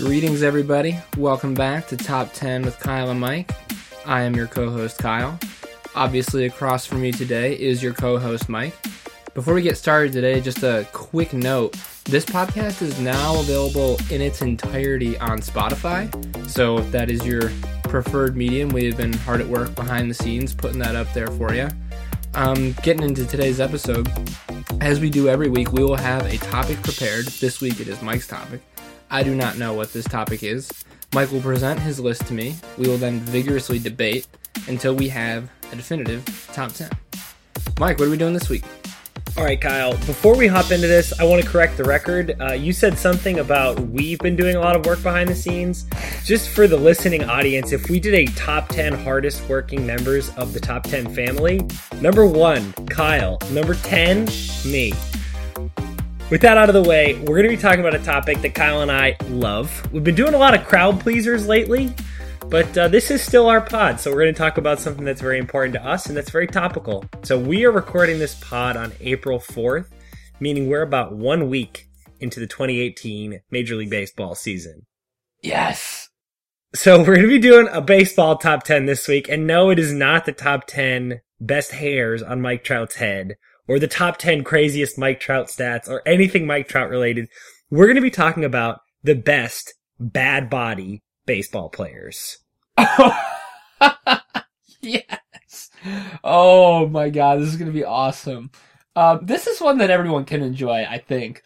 Greetings, everybody. Welcome back to Top 10 with Kyle and Mike. I am your co host, Kyle. Obviously, across from me today is your co host, Mike. Before we get started today, just a quick note this podcast is now available in its entirety on Spotify. So, if that is your preferred medium, we have been hard at work behind the scenes putting that up there for you. Um, getting into today's episode, as we do every week, we will have a topic prepared. This week it is Mike's topic. I do not know what this topic is. Mike will present his list to me. We will then vigorously debate until we have a definitive top 10. Mike, what are we doing this week? All right, Kyle, before we hop into this, I want to correct the record. Uh, you said something about we've been doing a lot of work behind the scenes. Just for the listening audience, if we did a top 10 hardest working members of the top 10 family, number one, Kyle. Number 10, me. With that out of the way, we're going to be talking about a topic that Kyle and I love. We've been doing a lot of crowd pleasers lately, but uh, this is still our pod, so we're going to talk about something that's very important to us and that's very topical. So we are recording this pod on April 4th, meaning we're about one week into the 2018 Major League Baseball season. Yes. So we're going to be doing a baseball top 10 this week, and no, it is not the top 10 best hairs on Mike Trout's head or the top 10 craziest Mike Trout stats or anything Mike Trout related. We're going to be talking about the best bad body baseball players. yes. Oh my god, this is going to be awesome. Um, this is one that everyone can enjoy, I think.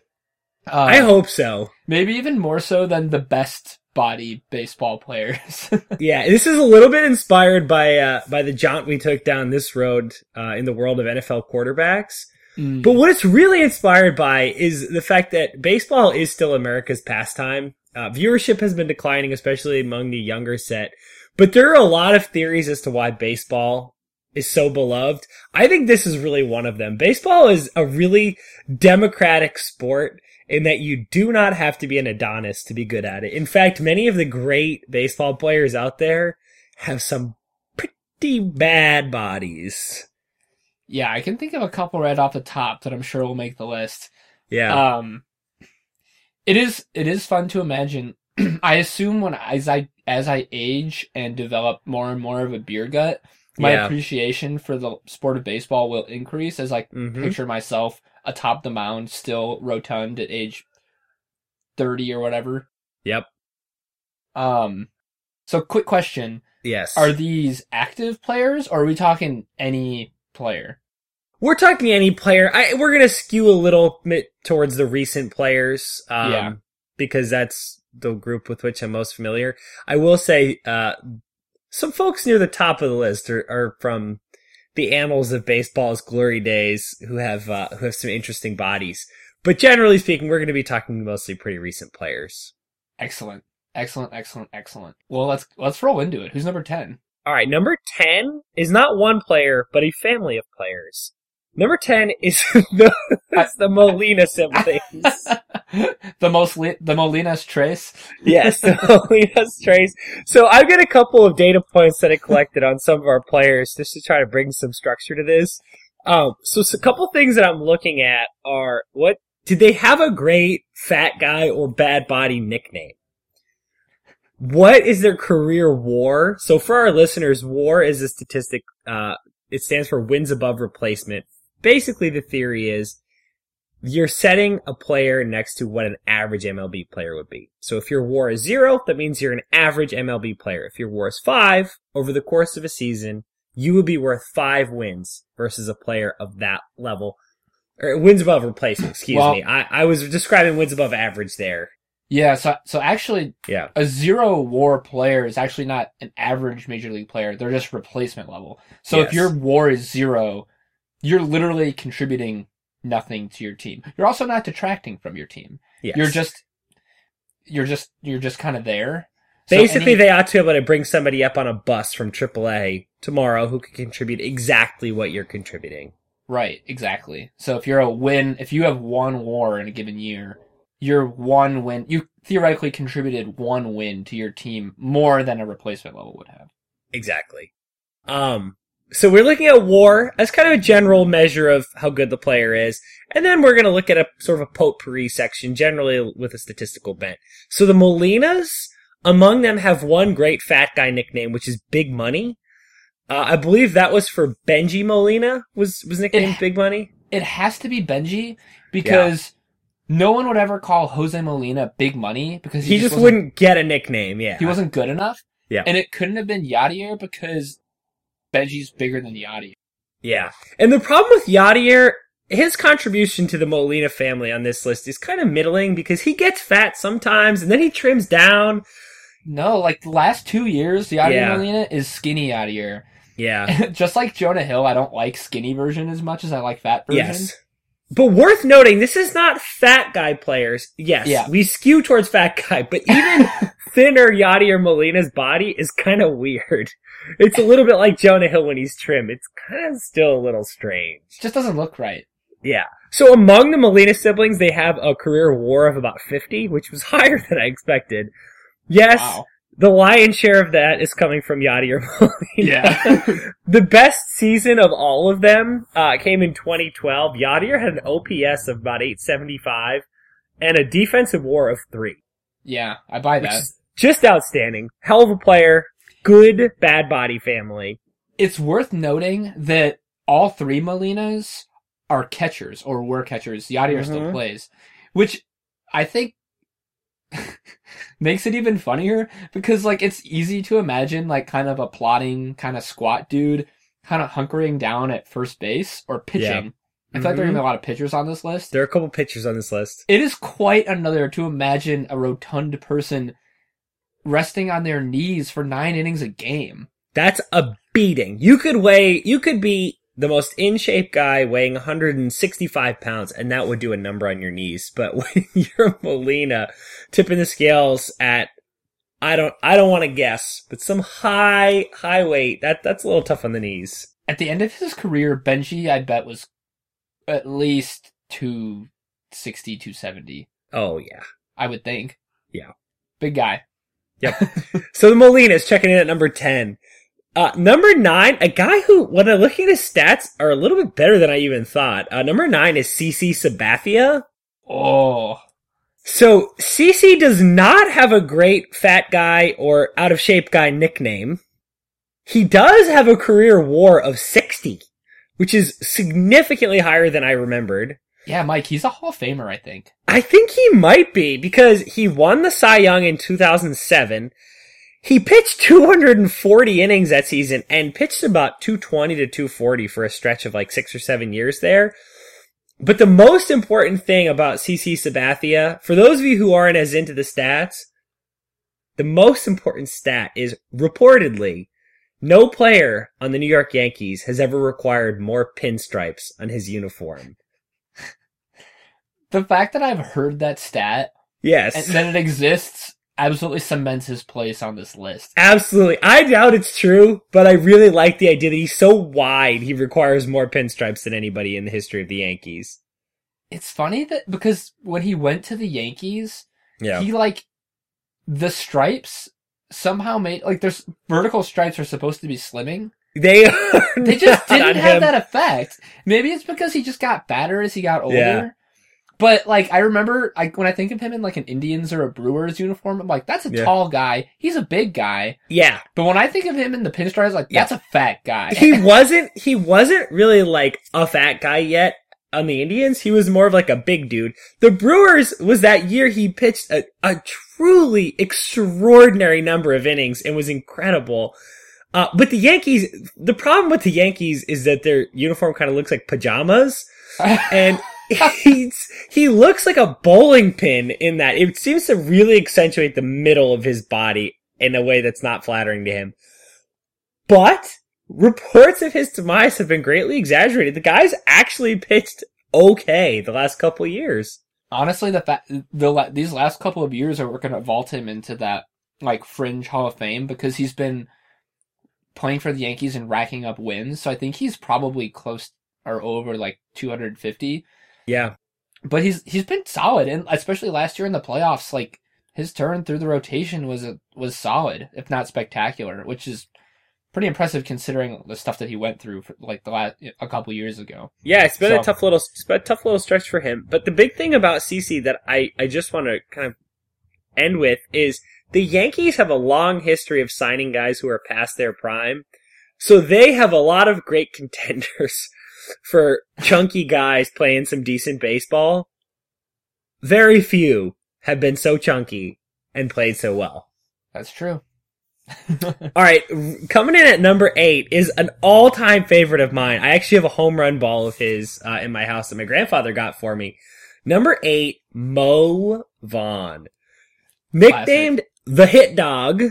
Uh, I hope so. Maybe even more so than the best body baseball players. yeah, this is a little bit inspired by uh, by the jaunt we took down this road uh, in the world of NFL quarterbacks. Mm. But what it's really inspired by is the fact that baseball is still America's pastime. Uh, viewership has been declining, especially among the younger set. But there are a lot of theories as to why baseball is so beloved. I think this is really one of them. Baseball is a really democratic sport in that you do not have to be an Adonis to be good at it. In fact, many of the great baseball players out there have some pretty bad bodies. Yeah, I can think of a couple right off the top that I'm sure will make the list. Yeah. Um, it is it is fun to imagine. I assume when as I as I age and develop more and more of a beer gut, my yeah. appreciation for the sport of baseball will increase as I mm-hmm. picture myself atop the mound, still rotund at age thirty or whatever. Yep. Um. So, quick question. Yes. Are these active players, or are we talking any player? We're talking any player. I, we're gonna skew a little bit towards the recent players. Um, yeah. Because that's the group with which I'm most familiar. I will say, uh, some folks near the top of the list are, are from the annals of baseball's glory days who have uh, who have some interesting bodies. But generally speaking, we're going to be talking mostly pretty recent players. Excellent, excellent, excellent, excellent. Well, let's let's roll into it. Who's number ten? All right, number ten is not one player, but a family of players. Number ten is the the Molina siblings. the most the Molina's trace. yes, the Molina's trace. So I've got a couple of data points that I collected on some of our players just to try to bring some structure to this. Um, so, so a couple things that I'm looking at are what did they have a great fat guy or bad body nickname? What is their career WAR? So for our listeners, WAR is a statistic. Uh, it stands for wins above replacement basically the theory is you're setting a player next to what an average MLB player would be. So if your WAR is zero, that means you're an average MLB player. If your WAR is five over the course of a season, you would be worth five wins versus a player of that level. Or wins above replacement, excuse well, me. I, I was describing wins above average there. Yeah, so so actually, yeah, a zero WAR player is actually not an average major league player. They're just replacement level. So yes. if your WAR is zero, you're literally contributing nothing to your team. You're also not detracting from your team. Yes. You're just you're just you're just kind of there. So Basically, any... they ought to be able to bring somebody up on a bus from AAA tomorrow who can contribute exactly what you're contributing. Right, exactly. So if you're a win, if you have one war in a given year, you're one win. You theoretically contributed one win to your team more than a replacement level would have. Exactly. Um, So we're looking at war as kind of a general measure of how good the player is. And then we're going to look at a sort of a potpourri section, generally with a statistical bent. So the Molinas, among them have one great fat guy nickname, which is Big Money. Uh, I believe that was for Benji Molina was, was nicknamed It- Big Money. It has to be Benji because no one would ever call Jose Molina big money because He, he, just wasn't- wouldn't get a nickname, yeah. He wasn't good enough. Yeah. And it couldn't have been Yadier because Benji's bigger than Yadier. Yeah. And the problem with Yadier, his contribution to the Molina family on this list is kind of middling because he gets fat sometimes and then he trims down. No, like the last two years, Yadier Yeah. Molina is skinny Yadier. Yeah. Just like Jonah Hill, I don't like skinny version as much as I like fat version. yes. But worth noting, this is not fat guy players. Yes, Yeah. we skew towards fat guy, but even thinner Yadier Molina's body is kind of weird. It's a little bit like Jonah Hill when he's trim. It's kind of still a little strange. It just doesn't look right. Yeah. So among the Molina siblings, they have a career war of about 50, which was higher than I expected. Yes, Wow. The lion's share of that is coming from Yadier Molina. Yeah. the best season of all of them uh, came in 2012. Yadier had an OPS of about 875 and a defensive war of three, yeah, I buy that. just outstanding. Hell of a player, good bad body family. It's worth noting that all three Molinas are catchers or were catchers. Yadier still Mhm. plays, which I think makes it even funnier because like it's easy to imagine like kind of a plotting kind of squat dude kind of hunkering down at first base or pitching. I feel like there are Mhm. gonna be a lot of pitchers on this list. There are a couple pitchers on this list. It is quite another to imagine a rotund person resting on their knees for nine innings a game. That's a beating. You could weigh, you could be the most in shape guy weighing 165 pounds and that would do a number on your knees. But when you're Molina tipping the scales at, I don't, I don't want to guess, but some high, high weight, that, that's a little tough on the knees. At the end of his career, Benji, I bet, was at least 260, 270. Oh yeah. I would think. Yeah. Big guy. Yep. so the Molinas checking in at number 10. Uh, number nine, a guy who, when I look at his stats, are a little bit better than I even thought. Uh, number nine is CC Sabathia. Oh. So CC does not have a great fat guy or out of shape guy nickname. He does have a career war of 60, which is significantly higher than I remembered. Yeah, Mike, he's a Hall of Famer, I think. I think he might be because he won the Cy Young in 2007. He pitched 240 innings that season and pitched about 220 to 240 for a stretch of like six or seven years there. But the most important thing about CC Sabathia, for those of you who aren't as into the stats, the most important stat is reportedly no player on the New York Yankees has ever required more pinstripes on his uniform. The fact that I've heard that stat Yes. and that it exists absolutely cements his place on this list. Absolutely. I doubt it's true, but I really like the idea that he's so wide, he requires more pinstripes than anybody in the history of the Yankees. It's funny that because when he went to the Yankees, Yeah. he like the stripes somehow made like there's vertical stripes are supposed to be slimming. They They just didn't have him. that effect. Maybe it's because he just got fatter as he got older. Yeah. But like I remember like when I think of him in like an Indians or a Brewers uniform, I'm like, that's a Yeah. tall guy. He's a big guy. Yeah. But when I think of him in the pinstripes, like Yeah. that's a fat guy. He wasn't, he wasn't really like a fat guy yet on the Indians. He was more of like a big dude. The Brewers was that year he pitched a, a truly extraordinary number of innings and was incredible. Uh, but the Yankees, the problem with the Yankees is that their uniform kind of looks like pajamas. and he's he looks like a bowling pin in that it seems to really accentuate the middle of his body in a way that's not flattering to him. But reports of his demise have been greatly exaggerated. The guy's actually pitched okay the last couple years. Honestly, the fact the these last couple of years are going to vault him into that like fringe Hall of Fame because he's been playing for the Yankees and racking up wins. So I think he's probably close or over like 250. Yeah. But he's he's been solid, and especially last year in the playoffs, like his turn through the rotation was a, was solid, if not spectacular, which is pretty impressive considering the stuff that he went through for, like the last a couple years ago. Yeah, it's been So- a tough little, it's been a tough little stretch for him. But the big thing about CC that I, I just want to kind of end with is the Yankees have a long history of signing guys who are past their prime. So they have a lot of great contenders for chunky guys playing some decent baseball. Very few have been so chunky and played so well. That's true. All right, coming in at number eight is an all-time favorite of mine. I actually have a home run ball of his uh, in my house that my grandfather got for me. Number eight, Mo Vaughn, nicknamed the Hit Dog.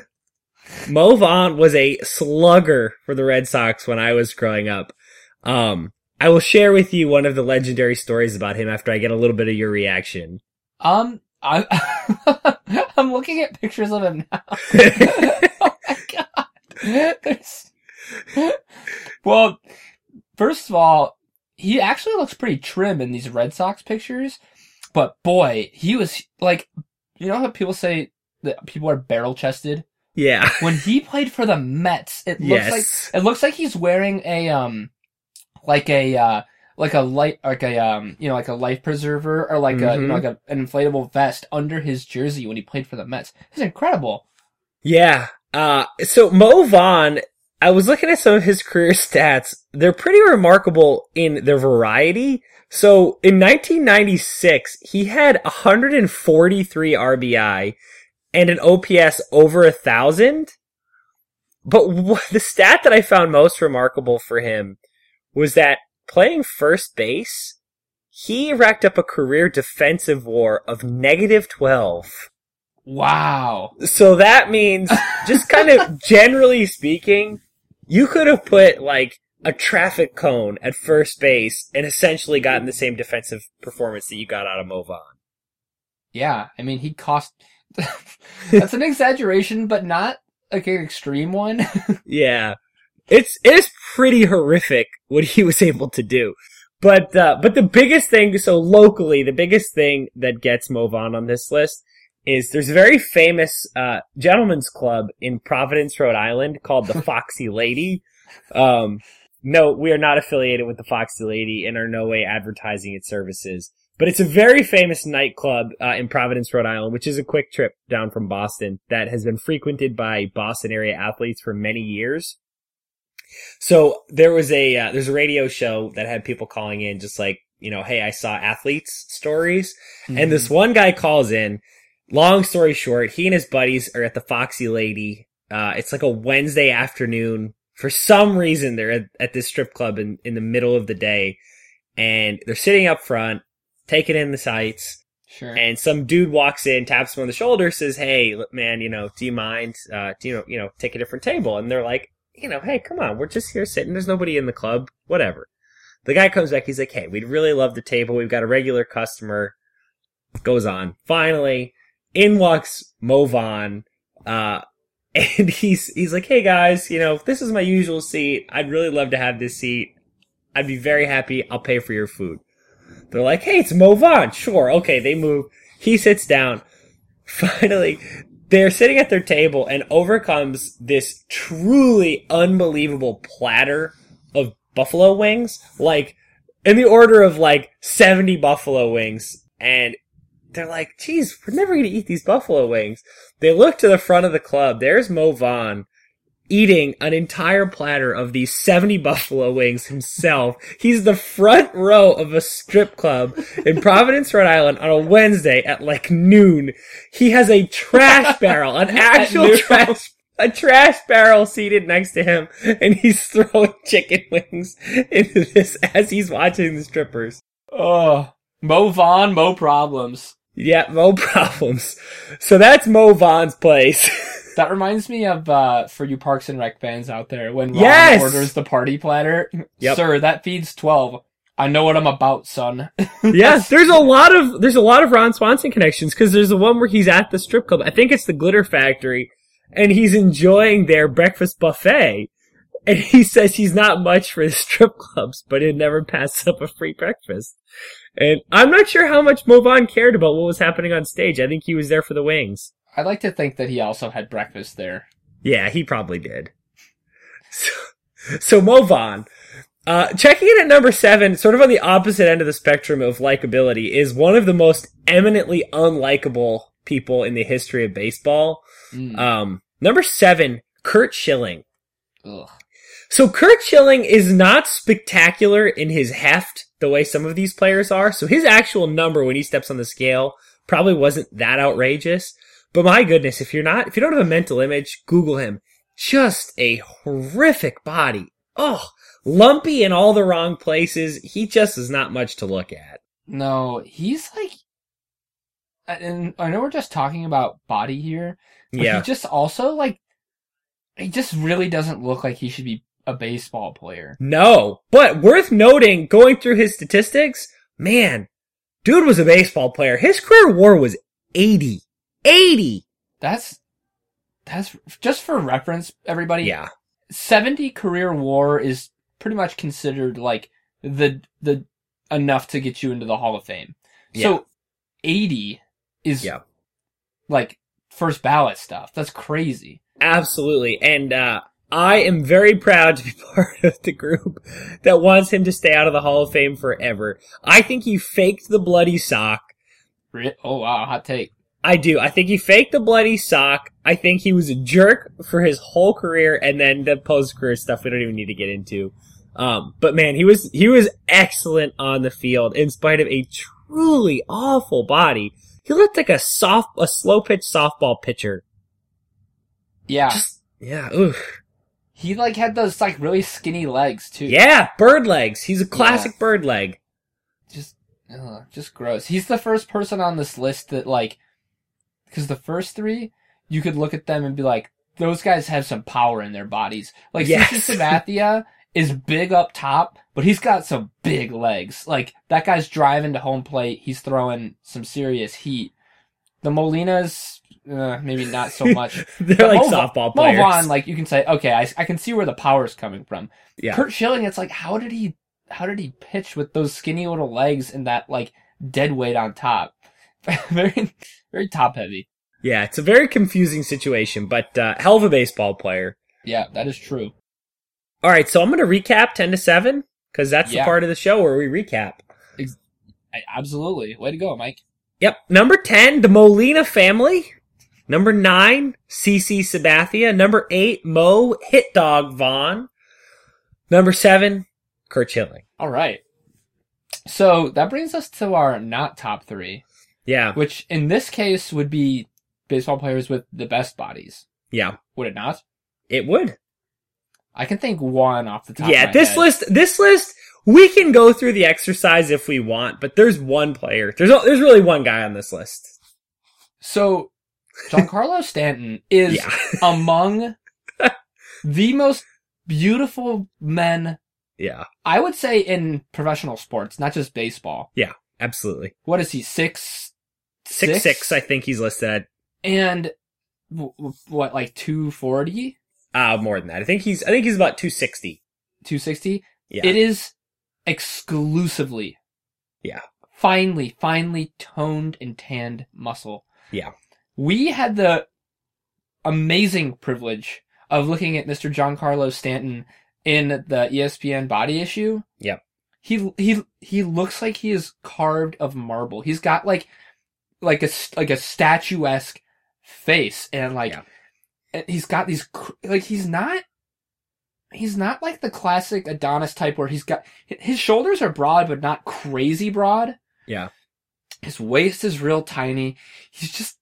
Mo Vaughn was a slugger for the Red Sox when I was growing up. Um, I will share with you one of the legendary stories about him after I get a little bit of your reaction. Um, I I'm looking at pictures of him now. oh my god. There's... Well, first of all, he actually looks pretty trim in these Red Sox pictures, but boy, he was like, you know how people say that people are barrel chested? yeah. When he played for the Mets, it looks like it looks like he's wearing a um like a uh like a light like a um you know like a life preserver or like a you know Mhm. like a, an inflatable vest under his jersey when he played for the Mets. It's incredible. Yeah. Uh, so Mo Vaughn, I was looking at some of his career stats. They're pretty remarkable in their variety. So in 1996, he had 143 RBI and an OPS over a thousand. But the stat that I found most remarkable for him was that playing first base, he racked up a career defensive war of negative 12. Wow. So that means, just kind of generally speaking, you could have put like a traffic cone at first base and essentially gotten the same defensive performance that you got out of Mo Vaughn. Yeah, I mean he cost That's an exaggeration but not like an extreme one. Yeah. It's, it is pretty horrific what he was able to do. But, uh, but the biggest thing, so locally, the biggest thing that gets Mo Vaughn on on this list is there's a very famous, uh, gentleman's club in Providence, Rhode Island called the Foxy Lady. Um, no, we are not affiliated with the Foxy Lady and are no way advertising its services. But it's a very famous nightclub uh, in Providence, Rhode Island, which is a quick trip down from Boston that has been frequented by Boston area athletes for many years. So there was a uh, there's a radio show that had people calling in just like you know, hey, I saw athletes stories, and this one guy calls in. Long story short, he and his buddies are at the Foxy Lady. Uh, it's like a Wednesday afternoon. For some reason, they're at, at this strip club in, in the middle of the day, and they're sitting up front, taking in the sights. Sure. And some dude walks in, taps him on the shoulder, says, "Hey, man, you know, do you mind? Uh, do you know, you know, take a different table?" And they're like, "You know, hey, come on, we're just here sitting. There's nobody in the club. Whatever." The guy comes back. He's like, "Hey, we'd really love the table. We've got a regular customer." Goes on. Finally, in walks Mo Vaughn, uh, and he's he's like, "Hey guys, you know, this is my usual seat. I'd really love to have this seat. I'd be very happy. I'll pay for your food." They're like, "Hey, it's Mo Vaughn. Sure, okay." They move. He sits down. Finally, they're sitting at their table, and overcomes this truly unbelievable platter of buffalo wings, like in the order of like seventy buffalo wings, and they're like, geez, we're never going to eat these buffalo wings. They look to the front of the club. There's Mo Vaughn eating an entire platter of these 70 buffalo wings himself. He's the front row of a strip club in Providence, Rhode Island on a Wednesday at like noon. He has a trash barrel, an actual trash a trash barrel seated next to him, and he's throwing chicken wings into this as he's watching the strippers. oh, Mo Vaughn, Mo problems. Yeah, Mo problems. So that's Mo Vaughn's place. That reminds me of uh for you Parks and Rec fans out there when Ron Yes! orders the party platter. Yep. Sir, that feeds twelve. I know what I'm about, son. yeah, there's a lot of there's a lot of Ron Swanson connections because there's the one where he's at the strip club. I think it's the Glitter Factory, and he's enjoying their breakfast buffet. And he says he's not much for the strip clubs, but he'd never pass up a free breakfast. And I'm not sure how much Mo Vaughn cared about what was happening on stage. I think he was there for the wings. I'd like to think that he also had breakfast there. Yeah, he probably did. So, so Mo Vaughn. Uh, checking in at number seven, sort of on the opposite end of the spectrum of likability, is one of the most eminently unlikable people in the history of baseball. Mm. Um, number seven, Curt Schilling. Ugh. So Curt Schilling is not spectacular in his heft the way some of these players are. So his actual number when he steps on the scale probably wasn't that outrageous. But my goodness, if you're not, if you don't have a mental image, Google him. Just a horrific body. Oh, lumpy in all the wrong places. He just is not much to look at. No, he's like, and I know we're just talking about body here, but Yeah. he just also like, he just really doesn't look like he should be a baseball player. No, but worth noting, going through his statistics, man, dude was a baseball player. His career war was 80. 80! That's that's just for reference, everybody. Yeah. 70 career war is pretty much considered like the the enough to get you into the Hall of Fame. Yeah. So 80 is Yeah. like first ballot stuff. That's crazy. Absolutely. And, uh, I am very proud to be part of the group that wants him to stay out of the Hall of Fame forever. I think he faked the bloody sock. Oh wow, hot take. I do. I think he faked the bloody sock. I think he was a jerk for his whole career and then the post career stuff we don't even need to get into. Um, but man, he was, he was excellent on the field in spite of a truly awful body. He looked like a soft, a slow pitch softball pitcher. Yeah. Just, yeah, oof. He like had those like really skinny legs too. Yeah, bird legs. He's a classic bird leg. Just, ugh, just gross. He's the first person on this list that like, because the first three, you could look at them and be like, those guys have some power in their bodies. Like Yes. Sabathia is big up top, but he's got some big legs. Like that guy's driving to home plate. He's throwing some serious heat. The Molinas, uh, maybe not so much. They're But like Mo- softball players. Vaughn, like you can say, okay, I, I can see where the power's coming from. yeah. Curt Schilling, it's like, how did he, how did he pitch with those skinny little legs and that like dead weight on top? very, very top heavy. yeah, it's a very confusing situation, but uh, hell of a baseball player. Yeah, that is true. All right, so I'm going to recap 10 to 7 because that's Yeah. the part of the show where we recap. I, absolutely. Way to go, Mike. Yep. Number 10, the Molina family. Number 9, CC Sabathia. Number 8, Mo Hit Dog Vaughn. Number 7, Curt Schilling. All right. So that brings us to our not top three, Yeah. which in this case would be baseball players with the best bodies. Yeah. Would it not? It would. I can think one off the top. yeah, of my this head. list, this list, we can go through the exercise if we want, but there's one player. There's there's really one guy on this list. So, Giancarlo Stanton is Yeah. among the most beautiful men, Yeah. I would say, in professional sports, not just baseball. Yeah, absolutely. What is he, six? Six six, I think he's listed at And, what, like 240? uh more than that. I think he's I think he's about 260. 260? Yeah. It is exclusively. Yeah. Finely, finely toned and tanned muscle. Yeah. We had the amazing privilege of looking at Mr. Giancarlo Stanton in the ESPN body issue. Yep. He he he looks like he is carved of marble. He's got like like a like a statuesque face and like Yeah. and he's got these like he's not he's not like the classic Adonis type where he's got his shoulders are broad but not crazy broad. Yeah. His waist is real tiny. He's just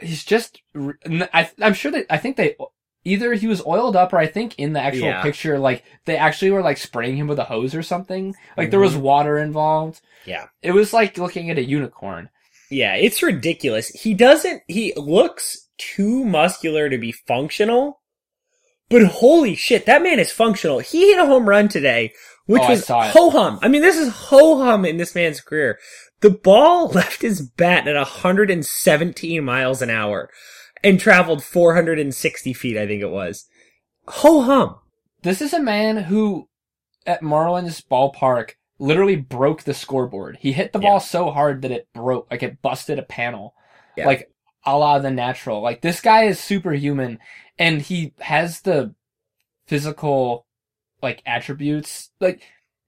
he's just I I'm sure that I think they either he was oiled up or I think in the actual Yeah. picture like they actually were like spraying him with a hose or something. Like there was mm-hmm. water involved. Yeah. It was like looking at a unicorn. Yeah, it's ridiculous. He doesn't, he looks too muscular to be functional, but holy shit, that man is functional. He hit a home run today, which Oh, was ho hum. I mean, this is ho hum in this man's career. The ball left his bat at 117 miles an hour and traveled 460 feet, I think it was. Ho hum. This is a man who at Marlins ballpark literally broke the scoreboard. He hit the Yeah. ball so hard that it broke, like it busted a panel. Yeah. Like a la the natural. Like this guy is superhuman and he has the physical like attributes. Like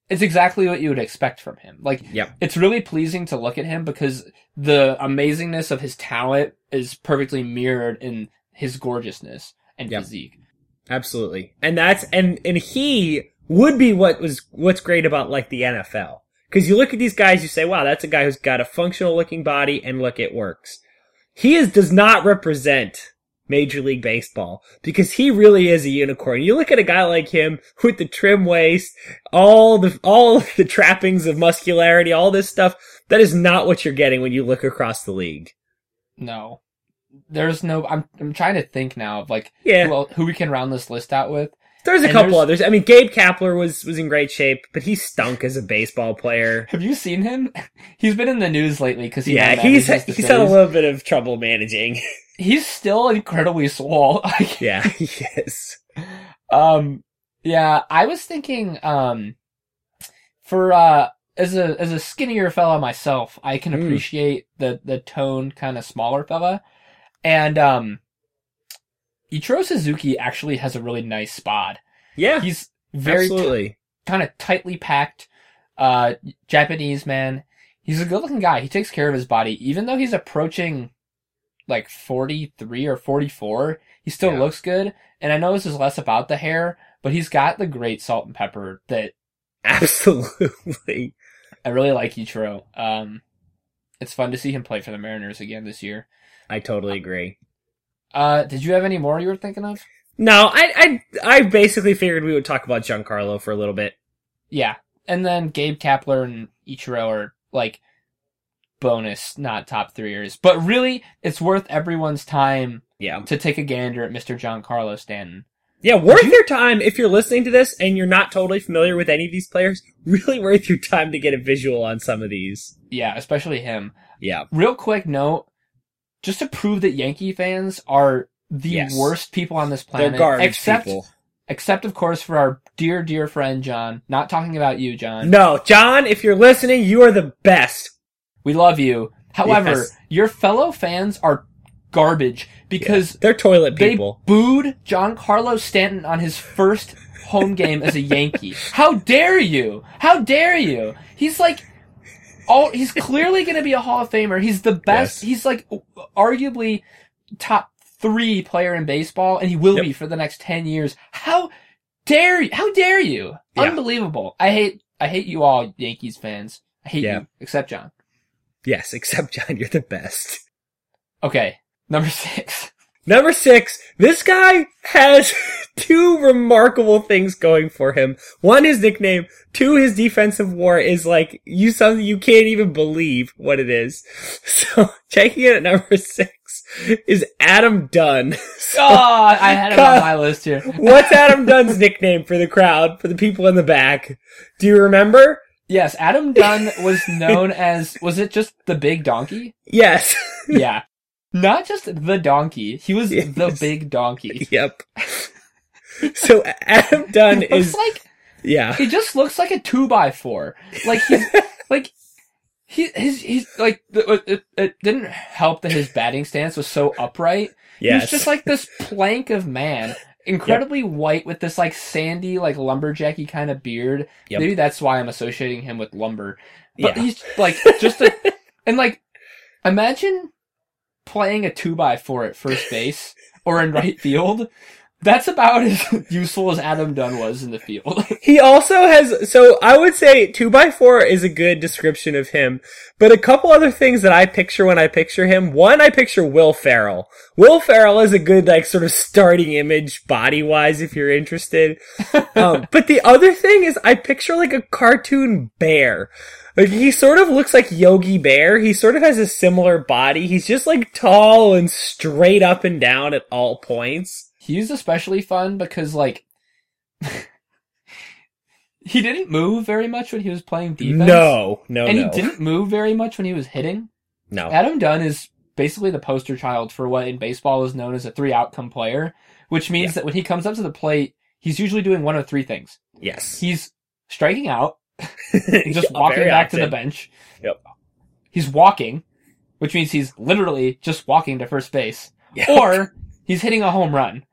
it's exactly what you would expect from him. Like Yep. it's really pleasing to look at him because the amazingness of his talent is perfectly mirrored in his gorgeousness and Yep. physique. Absolutely. And that's and and he would be what was what's great about like the NFL. Cuz you look at these guys you say, "Wow, that's a guy who's got a functional looking body and look it works." He is does not represent Major League Baseball because he really is a unicorn. You look at a guy like him with the trim waist, all the all the trappings of muscularity, all this stuff, that is not what you're getting when you look across the league. No. There's no I'm I'm trying to think now of like Yeah. who, who we can round this list out with. There's a And couple there's- others. I mean, Gabe Kapler was was in great shape, but he stunk as a baseball player. Have you seen him? He's been in the news lately because he yeah, he's he's had a little bit of trouble managing. He's still incredibly swole. yeah, he is. um, yeah, I was thinking, um, for uh, as a as a skinnier fella myself, I can Mm. appreciate the the tone kind of smaller fella, and um, Ichiro Suzuki actually has a really nice spot. Yeah, He's very t- kind of tightly packed uh Japanese man. He's a good looking guy. He takes care of his body. Even though he's approaching like 43 or 44, he still Yeah. looks good. And I know this is less about the hair, but he's got the great salt and pepper that Absolutely. I really like Ichiro. Um it's fun to see him play for the Mariners again this year. I totally agree. Uh did you have any more you were thinking of? No, I I I basically figured we would talk about Giancarlo for a little bit. Yeah. And then Gabe Kapler and Ichiro are like bonus, not top threeers. But really, it's worth everyone's time Yeah. to take a gander at Mr. Giancarlo Stanton. Yeah, worth your time if you're listening to this and you're not totally familiar with any of these players. Really worth your time to get a visual on some of these. Yeah, especially him. Yeah. Real quick note, just to prove that Yankee fans are the Yes. worst people on this They're planet. garbage except, people. except of course for our dear, dear friend John. Not talking about you, John. No, John, if you're listening, you are the best. We love you. However, Yes. your fellow fans are garbage because They're toilet people. They booed Giancarlo Stanton on his first home game as a Yankee. How dare you? How dare you? He's like, oh, he's clearly going to be a Hall of Famer. He's the best. Yes. He's like arguably top three player in baseball, and he will Yep. be for the next ten years. How dare you? How dare you? Yeah. Unbelievable. I hate. I hate you all, Yankees fans. I hate Yeah. you, except John. Yes, except John, you're the best. Okay, number six. Number six, this guy has two remarkable things going for him. One, his nickname. Two, his defensive war is like, you something you can't even believe what it is. So, checking in at number six is Adam Dunn. So, Oh, I had him on my list here. what's Adam Dunn's nickname for the crowd, for the people in the back? Do you remember? Yes, Adam Dunn was known as was it just the big donkey? Yes. Yeah. Not just the donkey. He was the big donkey. yep. So, Adam Dunn is, like yeah. he just looks like a two by four. Like he's like he his he's like uh, it, it didn't help that his batting stance was so upright. Yes. He's just like this plank of man, incredibly white with this like sandy, like lumberjacky kind of beard. Yep. Maybe that's why I'm associating him with lumber. But Yeah. he's like just a and like imagine playing a two by four at first base or in right field. That's about as useful as Adam Dunn was in the field. He also has, so I would say 2x4 is a good description of him, but a couple other things that I picture when I picture him. One, I picture Will Ferrell. Will Ferrell is a good, like, sort of starting image body-wise if you're interested. Um, but the other thing is I picture like a cartoon bear. Like, he sort of looks like Yogi Bear. He sort of has a similar body. He's just like tall and straight up and down at all points. He's especially fun because like he didn't move very much when he was playing defense. No, no, no. and no. he didn't move very much when he was hitting. No. Adam Dunn is basically the poster child for what in baseball is known as a three outcome player, which means Yeah. that when he comes up to the plate, he's usually doing one of three things. Yes. He's striking out, just walking back to the bench. Yep. He's walking, which means he's literally just walking to first base. Yep. Or he's hitting a home run.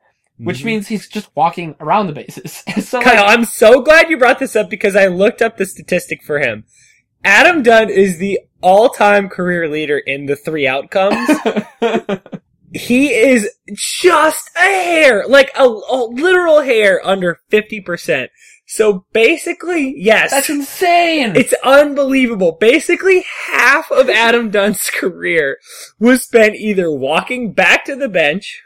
which Mhm. means he's just walking around the bases. so Kyle, like, I'm so glad you brought this up because I looked up the statistic for him. Adam Dunn is the all-time career leader in the three outcomes. he is just a hair, like a, a literal hair under 50%. So basically, yes. that's insane. It's unbelievable. Basically, half of Adam Dunn's career was spent either walking back to the bench,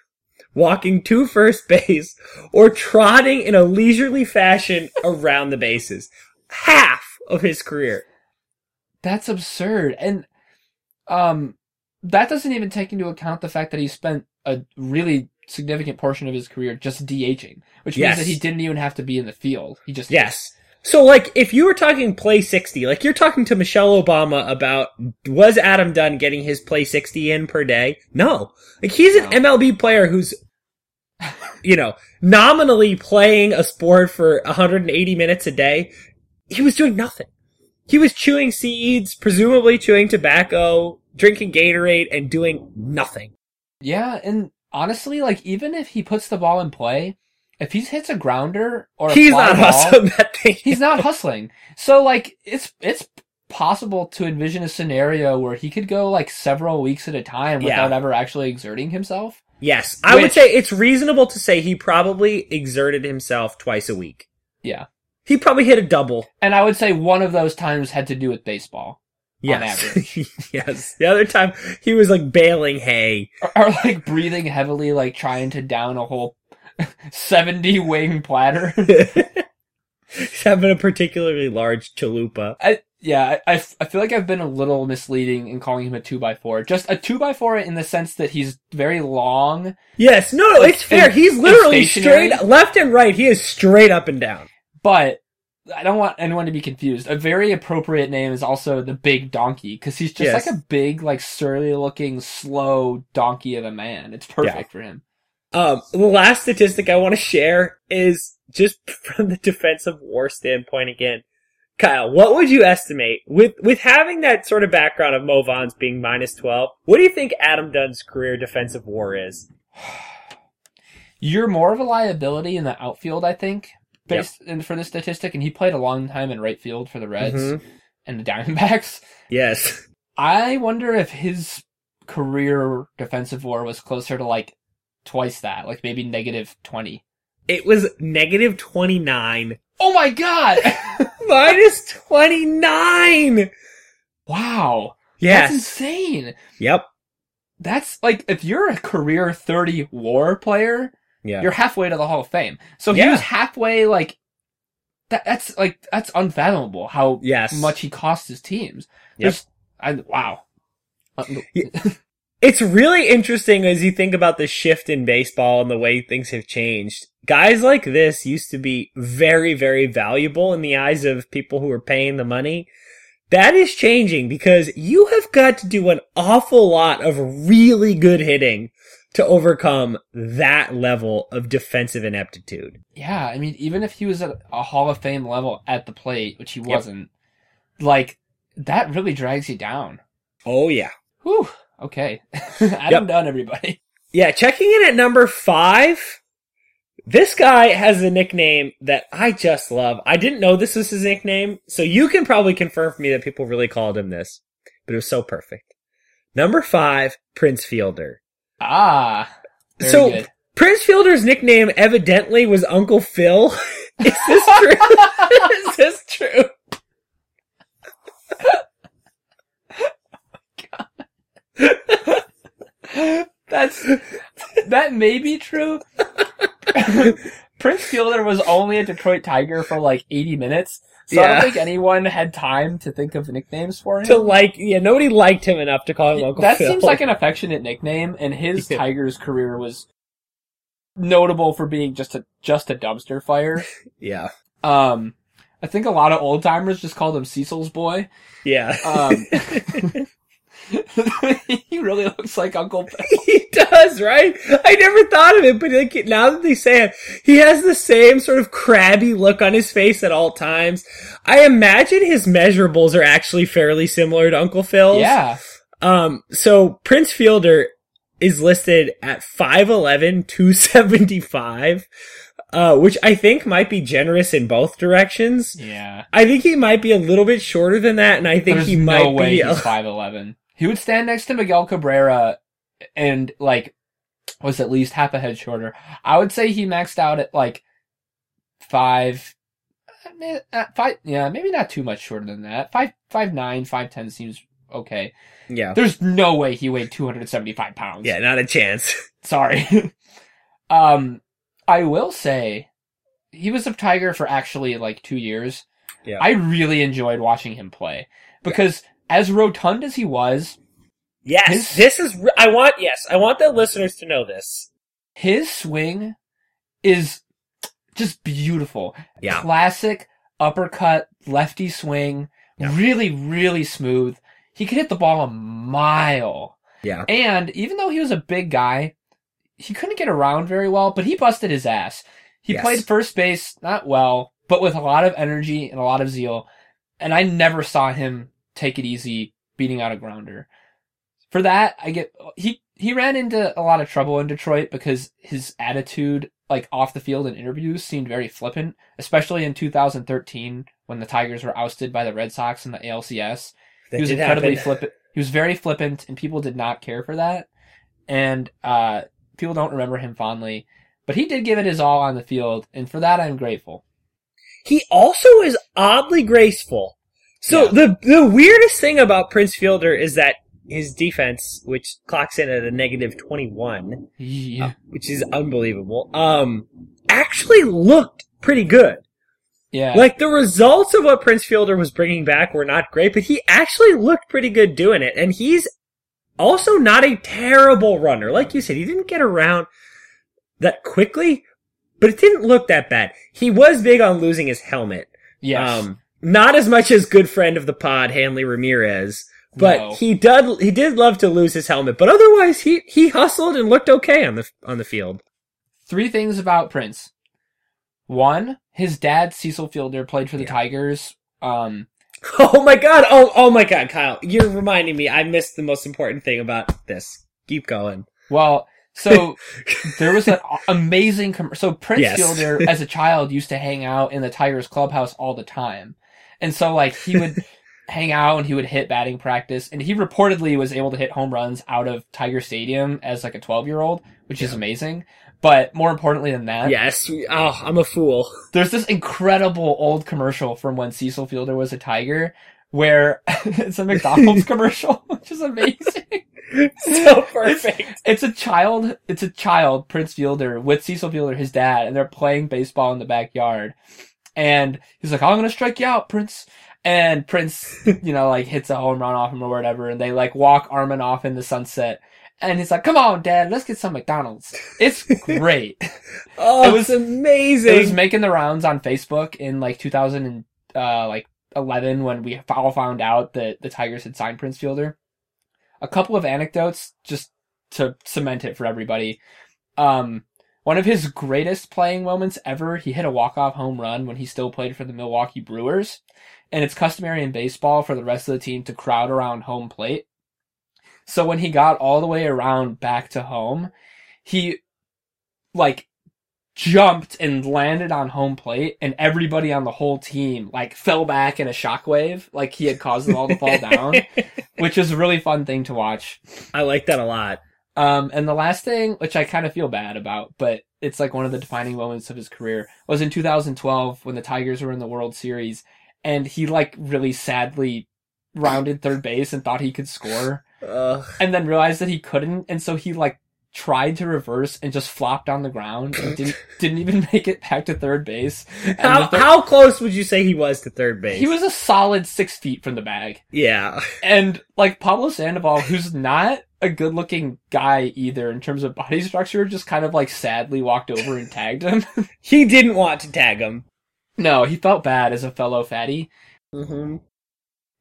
walking to first base, or trotting in a leisurely fashion around the bases. Half of his career. That's absurd. And um that doesn't even take into account the fact that he spent a really significant portion of his career just DHing, which Yes. means that he didn't even have to be in the field. He just Yes. So like, if you were talking play 60, like you're talking to Michelle Obama about, was Adam Dunn getting his play 60 in per day? No. Like he's an MLB player who's, you know, nominally playing a sport for 180 minutes a day. He was doing nothing. He was chewing seeds, presumably chewing tobacco, drinking Gatorade, and doing nothing. Yeah, and honestly, like even if he puts the ball in play, if he hits a grounder or a He's not ball, hustling that thing. he's not hustling. So like it's it's possible to envision a scenario where he could go like several weeks at a time Yeah. without ever actually exerting himself. Yes, I would say it's reasonable to say he probably exerted himself twice a week. Yeah. He probably hit a double. And I would say one of those times had to do with baseball. Yes. yes. The other time he was like baling hay. Or, or like breathing heavily, like trying to down a whole 70 wing platter. He's having a particularly large chalupa. I, yeah, I, I feel like I've been a little misleading in calling him a 2x4. Just a 2x4 in the sense that he's very long, Yes, no, no, Like, it's fair. in- He's literally straight left and right. He is straight up and down. but I don't want anyone to be confused. A very appropriate name is also the big donkey, because he's just Yes. like a big, like surly looking, slow donkey of a man. It's perfect for him. Um, the last statistic I want to share is just from the defensive war standpoint again. Kyle, what would you estimate with with having that sort of background of Mo Vaughns being minus twelve? What do you think Adam Dunn's career defensive war is? You're more of a liability in the outfield, I think, based in, for this statistic, and he played a long time in right field for the Reds Mhm. and the Diamondbacks. Yes. I wonder if his career defensive war was closer to like twice that, like maybe negative 20. It was negative twenty nine. Oh my god! minus twenty nine. wow. That's Yes. insane. Yep. That's like, if you're a career 30 war player, Yeah. you're halfway to the Hall of Fame. So he Yeah. was halfway like, that, that's like, that's unfathomable how yes. much he cost his teams. Yep. I, wow. Uh, It's really interesting as you think about the shift in baseball and the way things have changed. Guys like this used to be very, very valuable in the eyes of people who were paying the money. That is changing because you have got to do an awful lot of really good hitting to overcome that level of defensive ineptitude. Yeah, I mean, even if he was at a Hall of Fame level at the plate, which he Yep. wasn't, like, that really drags you down. Oh yeah. Whew. Okay. Adam Dunn, everybody. Yeah, checking in at number five. This guy has a nickname that I just love. I didn't know this was his nickname, so you can probably confirm for me that people really called him this. But it was so perfect. Number five, Prince Fielder. Ah. So good. Prince Fielder's nickname evidently was Uncle Phil. Is this true? Is this true? That's, that may be true. Prince Fielder was only a Detroit Tiger for like 80 minutes, so I don't think anyone had time to think of nicknames for him. To like, yeah, nobody liked him enough to call him Uncle that Phil. seems like an affectionate nickname, and his Yeah. Tigers career was notable for being just a just a dumpster fire. yeah, Um, I think a lot of old timers just called him Cecil's boy. yeah. Um, he really looks like Uncle Phil. he does, right? I never thought of it, but like now that they say it, he has the same sort of crabby look on his face at all times. I imagine his measurables are actually fairly similar to Uncle Phil's. Yeah, Um, so Prince Fielder is listed at 5'11", 275, uh, which I think might be generous in both directions. Yeah. I think he might be a little bit shorter than that, and I think There's he no might way be. he's five eleven. He would stand next to Miguel Cabrera and like was at least half a head shorter. I would say he maxed out at like five uh, five yeah, maybe not too much shorter than that. Five five nine, five ten seems okay. yeah, There's no way he weighed two hundred and seventy five pounds. yeah, not a chance. Sorry. um I will say he was a tiger for actually like two years. Yeah. I really enjoyed watching him play. Because as rotund as he was, Yes, His- this is. I want. Yes, I want the listeners to know this. his swing is just beautiful. Yeah. Classic uppercut, lefty swing. Yeah. Really, really smooth. He could hit the ball a mile. Yeah. And even though he was a big guy, he couldn't get around very well, but he busted his ass. He Yes. played first base, not well, but with a lot of energy and a lot of zeal. And I never saw him take it easy beating out a grounder. For that, I get, he, he ran into a lot of trouble in Detroit because his attitude, like off the field in interviews, seemed very flippant, especially in 2013 when the Tigers were ousted by the Red Sox in the ALCS That he was incredibly happen. flippant. He was very flippant, and people did not care for that. And uh, people don't remember him fondly, but he did give it his all on the field, and for that I'm grateful. He also is oddly graceful. So Yeah. the the weirdest thing about Prince Fielder is that his defense, which clocks in at a negative twenty one, Yeah, which is unbelievable, um, actually looked pretty good. yeah. Like the results of what Prince Fielder was bringing back were not great, but he actually looked pretty good doing it. And he's also not a terrible runner. Like you said, he didn't get around that quickly, but it didn't look that bad. He was big on losing his helmet. yes. Um, not as much as good friend of the pod, Hanley Ramirez, but No. he did, he did love to lose his helmet, but otherwise he, he hustled and looked okay on the, on the field. Three things about Prince. One, his dad Cecil Fielder played for the Yeah. Tigers. Um, Oh my god! Oh, oh my god, Kyle, you're reminding me. I missed the most important thing about this. Keep going. Well, so there was an amazing. Com- so Prince Yes. Fielder, as a child, used to hang out in the Tigers clubhouse all the time, and so like he would hang out and he would hit batting practice, and he reportedly was able to hit home runs out of Tiger Stadium as like a twelve year old, which is amazing. But more importantly than that, Yes. Oh, I'm a fool. there's this incredible old commercial from when Cecil Fielder was a Tiger. Where it's a McDonald's commercial, which is amazing. so perfect. It's a child. It's a child, Prince Fielder, with Cecil Fielder, his dad, and they're playing baseball in the backyard. And he's like, "I'm gonna strike you out, Prince." And Prince, you know, like hits a home run off him or whatever, and they like walk arm in off in the sunset. And he's like, "Come on, Dad, let's get some McDonald's." It's great. Oh, It was- amazing. it was making the rounds on Facebook in like 2000 and uh, like 11 when we all found out that the Tigers had signed Prince Fielder. A couple of anecdotes just to cement it for everybody. Um, one of his greatest playing moments ever, he hit a walk-off home run when he still played for the Milwaukee Brewers. And it's customary in baseball for the rest of the team to crowd around home plate. So when he got all the way around back to home, he like jumped and landed on home plate and everybody on the whole team like fell back in a shockwave like he had caused them all to fall down which is a really fun thing to watch I like that a lot. Um and the last thing which i kind of feel bad about but it's like one of the defining moments of his career was in 2012 when the tigers were in the world series and he like really sadly rounded third base and thought he could score Ugh. and then realized that he couldn't and so he like tried to reverse and just flopped on the ground and didn't didn't even make it back to third base. And How how close would you say he was to third base? he was a solid six feet from the bag. Yeah. And like Pablo Sandoval, who's not a good looking guy either in terms of body structure, just kind of like sadly walked over and tagged him. He didn't want to tag him. no, he felt bad as a fellow fatty. Mm-hmm.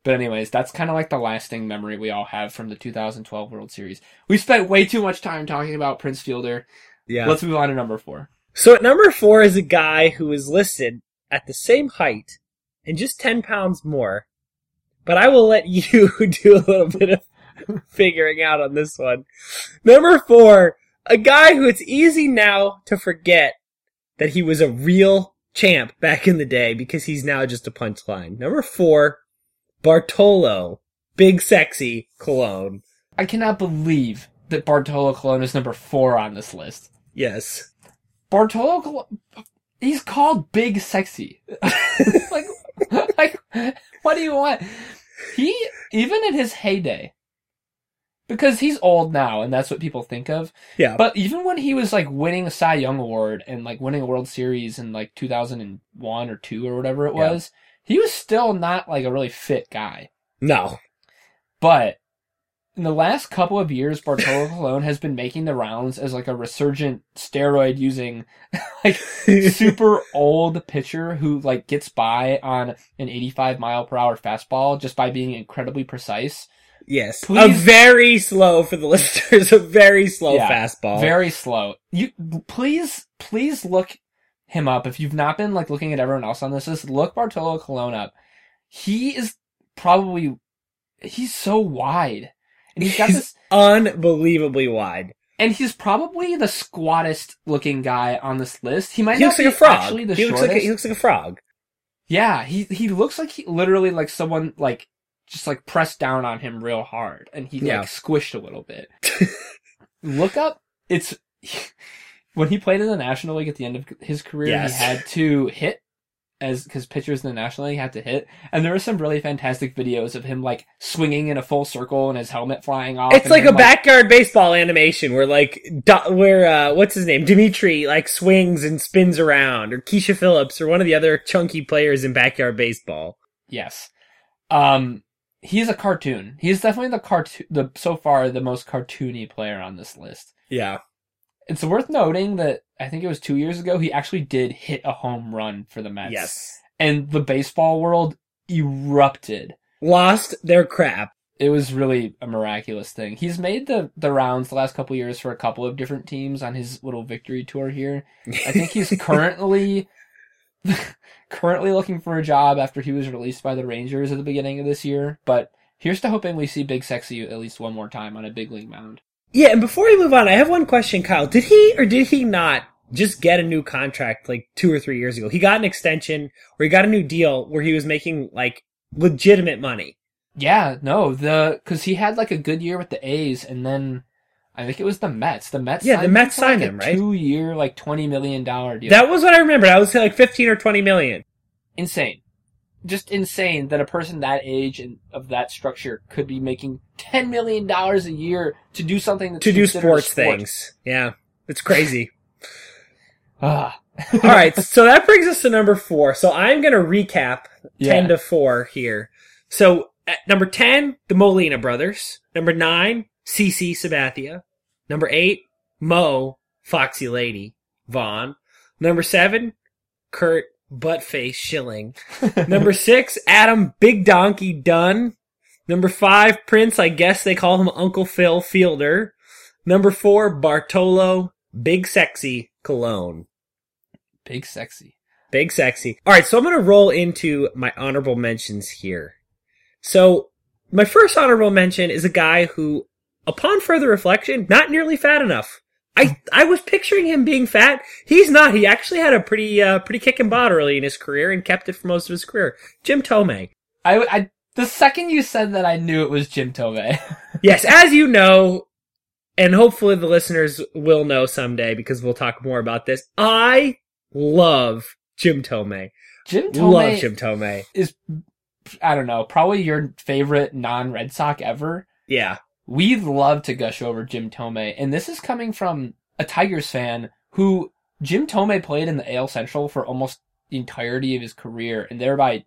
But anyways, that's kind of like the lasting memory we all have from the 2012 World Series. We spent way too much time talking about Prince Fielder. Yeah. Let's move on to number four. So at number four is a guy who is listed at the same height and just 10 pounds more. But I will let you do a little bit of figuring out on this one. Number four, a guy who it's easy now to forget that he was a real champ back in the day because he's now just a punchline. Number four, Bartolo, big sexy Colon. I cannot believe that Bartolo Colon is number four on this list. Yes. Bartolo Colon, he's called Big Sexy. like, like, what do you want? He, even in his heyday, because he's old now and that's what people think of. Yeah. But even when he was like winning a Cy Young Award and like winning a World Series in like 2001 or 2 or whatever it Yeah. He was still not like a really fit guy. No. But in the last couple of years, Bartolo Colon has been making the rounds as like a resurgent steroid using like super old pitcher who like gets by on an 85 mile per hour fastball just by being incredibly precise. yes. A very slow for the listeners, a very slow Yeah, fastball. Very slow. You please please look him up if you've not been like looking at everyone else on this list. Look Bartolo Colon up. He is probably he's so wide. And he's got He's this unbelievably wide. and he's probably the squattest looking guy on this list. He might He not looks like a frog. actually the He looks like a, he looks like a frog. Yeah, he he looks like he literally like someone like just like pressed down on him real hard and he Yeah. like squished a little bit. Look up it's when he played in the National League at the end of his career, Yes. he had to hit as because pitchers in the National League had to hit, and there were some really fantastic videos of him like swinging in a full circle and his helmet flying off. It's like a him, backyard baseball animation where like Do- where uh what's his name Dimitri like swings and spins around or Keisha Phillips or one of the other chunky players in backyard baseball. Yes. Um, he is a cartoon. He is definitely the cartoon, the so far the most cartoony player on this list. Yeah. It's worth noting that I think it was two years ago he actually did hit a home run for the Mets. Yes. And the baseball world erupted. Lost their crap. It was really a miraculous thing. He's made the, the rounds the last couple years for a couple of different teams on his little victory tour here. I think he's currently currently looking for a job after he was released by the Rangers at the beginning of this year. But here's to hoping we see Big Sexy at least one more time on a big league mound. Yeah, and before we move on, I have one question, Kyle. Did he or did he not just get a new contract like two or three years ago? He got an extension or he got a new deal where he was making like legitimate money. Yeah, no, the because he had like a good year with the A's, and then I think it was the Mets. The Mets, Yeah, the signed Mets like, signed a him, right? Two-year, like twenty million dollar deal. That was what I remembered. I was like fifteen or twenty million. insane, just insane that a person that age and of that structure could be making ten million dollars a year to do something that's to do sports sport. things. Yeah, it's crazy. Ah, All right, so that brings us to number four. So I'm going to recap Yeah. 10 to 4 here. So at number 10, the Molina brothers. Number 9, CC Sabathia. Number 8, Mo, Foxy Lady, Vaughn. Number 7, Curt, Buttface Schilling. Number 6, Adam, Big Donkey Dunn. Number 5, Prince, I guess they call him Uncle Phil Fielder. Number 4, Bartolo, Big Sexy Colon. big sexy. Big sexy. All right, so I'm going to roll into my honorable mentions here. So, my first honorable mention is a guy who, upon further reflection, not nearly fat enough. I I was picturing him being fat. He's not. He actually had a pretty uh, pretty kicking butt early in his career and kept it for most of his career. Jim Thome. I, I the second you said that, I knew it was Jim Thome. Yes, as you know, and hopefully the listeners will know someday because we'll talk more about this. I love Jim Thome. Jim Love Thome Jim Thome. is, I don't know, probably your favorite non-Red Sox ever. Yeah. We love to gush over Jim Thome, and this is coming from a Tigers fan who Jim Thome played in the AL Central for almost the entirety of his career, and thereby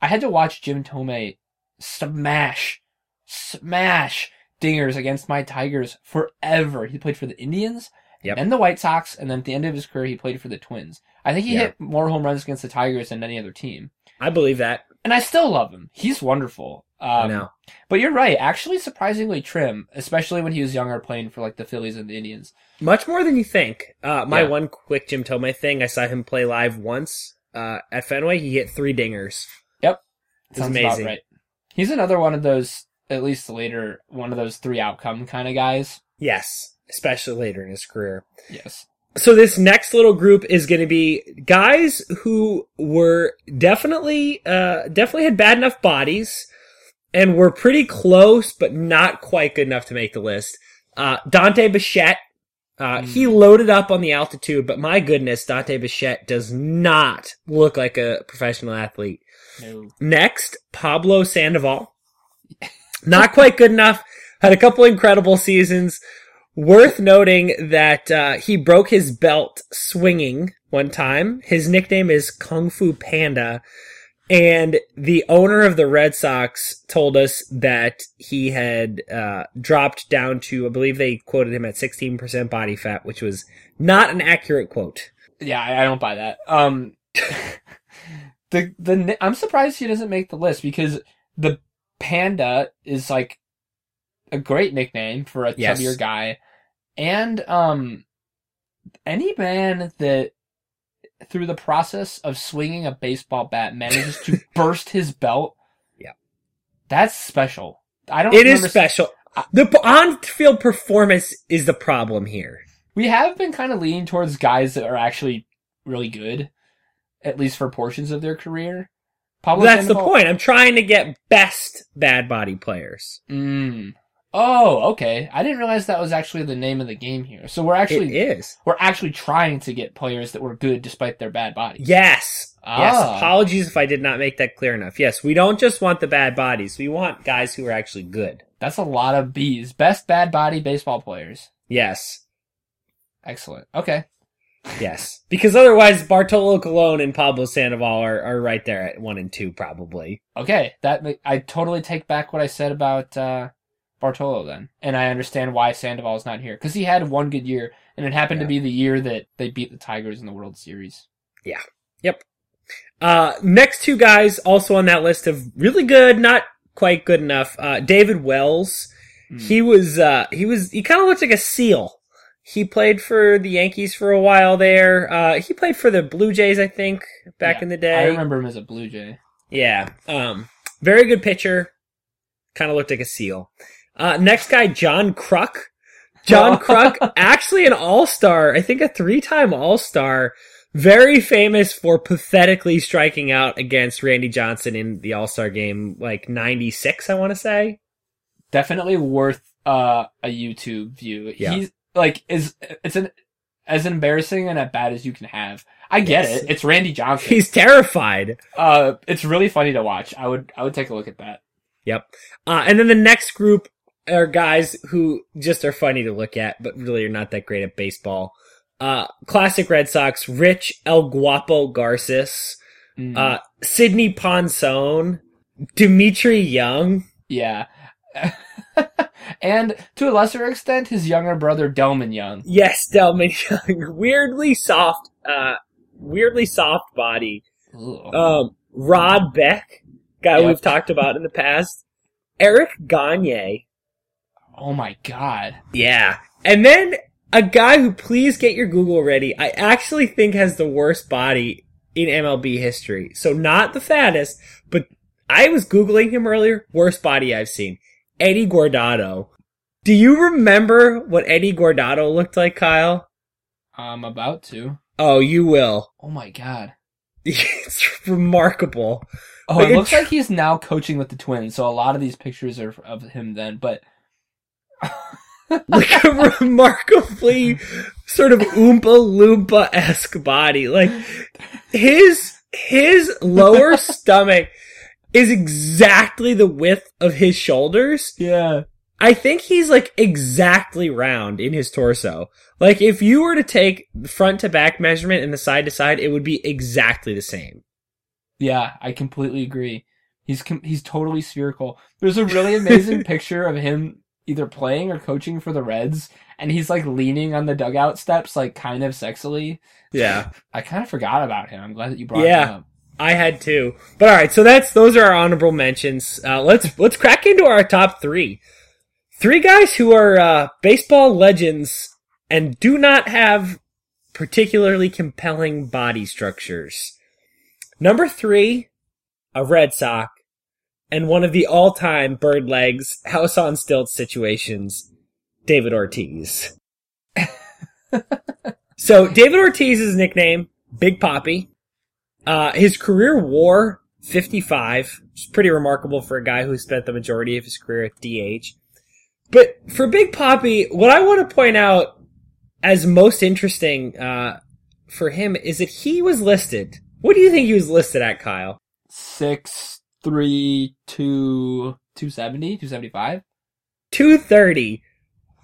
I had to watch Jim Thome smash, smash dingers against my Tigers forever. He played for the Indians, Yep. then the White Sox, and then at the end of his career he played for the Twins. I think he Yeah. hit more home runs against the Tigers than any other team. I believe that. And I still love him. He's wonderful. Um, I know. but you're right. Actually, surprisingly trim, especially when he was younger, playing for like the Phillies and the Indians. Much more than you think. Uh, my Yeah. one quick Jim Thome thing, I saw him play live once uh, at Fenway. He hit three dingers. Yep, It's sounds amazing. about right. He's another one of those at least later one of those three outcome kind of guys. Yes, especially later in his career. Yes. So this next little group is going to be guys who were definitely, uh, definitely had bad enough bodies and we're pretty close, but not quite good enough to make the list. Uh, Dante Bichette, uh, he loaded up on the altitude, but my goodness, Dante Bichette does not look like a professional athlete. No. Next, Pablo Sandoval. Not quite good enough. Had a couple incredible seasons. Worth noting that uh, he broke his belt swinging one time. His nickname is Kung Fu Panda. And the owner of the Red Sox told us that he had uh, dropped down to, I believe they quoted him at 16% body fat, which was not an accurate quote. Yeah, I, I don't buy that. Um, the the I'm surprised he doesn't make the list because the panda is like a great nickname for a Yes. chubbier guy, and um, any man that through the process of swinging a baseball bat manages to burst his belt, Yeah. that's special. I don't. It is special. The on-field performance is the problem here. We have been kind of leaning towards guys that are actually really good, at least for portions of their career. Pablo That's the point. I'm trying to get best bad body players. Mm. Oh, okay. I didn't realize that was actually the name of the game here. So we're actually it is. we're actually trying to get players that were good despite their bad bodies. Yes. Yes. Ah. Apologies if I did not make that clear enough. Yes, we don't just want the bad bodies. We want guys who are actually good. That's a lot of B's. Best bad body baseball players. Yes. Excellent. Okay. Yes. Because otherwise, Bartolo Colon and Pablo Sandoval are, are right there at one and two, probably. Okay. That I totally take back what I said about uh, Bartolo then, and I understand why Sandoval's not here because he had one good year, and it happened Yeah. to be the year that they beat the Tigers in the World Series. Yeah. Yep. Uh, next two guys also on that list of really good, not quite good enough. Uh, David Wells. Mm. He was, uh, he was, he kind of looked like a seal. He played for the Yankees for a while there. Uh, he played for the Blue Jays, I think, back Yeah, in the day. I remember him as a Blue Jay. Yeah. Um, very good pitcher. Kind of looked like a seal. Uh, next guy, John Kruk. John Kruk, actually an all-star. I think a three-time all-star. Very famous for pathetically striking out against Randy Johnson in the all-star game, like 96, I want to say. definitely worth uh, a YouTube view. Yeah. He's like is it's an as embarrassing and as bad as you can have. I get Yes. it. It's Randy Johnson. He's terrified. uh, it's really funny to watch. I would I would take a look at that. Yep. Uh, and then the next group are guys who just are funny to look at, but really are not that great at baseball. Uh, classic Red Sox, Rich El Guapo Garces, Mm, uh, Sidney Ponson, Dmitri Young. yeah. and to a lesser extent, his younger brother Delmon Young. Yes, Delmon Young. weirdly soft, uh, weirdly soft body. Um, Rod Beck, guy Yep. we've talked about in the past. Eric Gagne. Oh my god. Yeah. And then a guy who please get your Google ready, I actually think has the worst body in MLB history. So not the fattest, but I was Googling him earlier. Worst body I've seen. Eddie Guardado. Do you remember what Eddie Guardado looked like, Kyle? I'm about to. Oh, you will. Oh my god. it's remarkable. Oh, Like it looks tr- like he's now coaching with the Twins. So a lot of these pictures are of him then, but Like a remarkably sort of Oompa Loompa esque body. Like his his lower stomach is exactly the width of his shoulders. yeah. I think he's like exactly round in his torso. Like if you were to take the front to back measurement and the side to side, it would be exactly the same. Yeah, I completely agree. He's com- he's totally spherical. There's a really amazing picture of him either playing or coaching for the Reds, and he's like leaning on the dugout steps, like kind of sexily. Yeah. I kind of forgot about him. I'm glad that you brought Yeah. him up. I had two. But all right, so that's those are our honorable mentions. Uh, let's let's crack into our top three. Three guys who are uh, baseball legends and do not have particularly compelling body structures. Number three, a Red Sox, and one of the all-time bird legs house on stilts situations, David Ortiz. so David Ortiz's nickname, Big Papi. Uh, his career WAR 55, which is pretty remarkable for a guy who spent the majority of his career at DH. But for Big Papi, what I want to point out as most interesting uh, for him is that he was listed. What do you think he was listed at, Kyle? Six, three, two, two seventy, two seventy five. 230.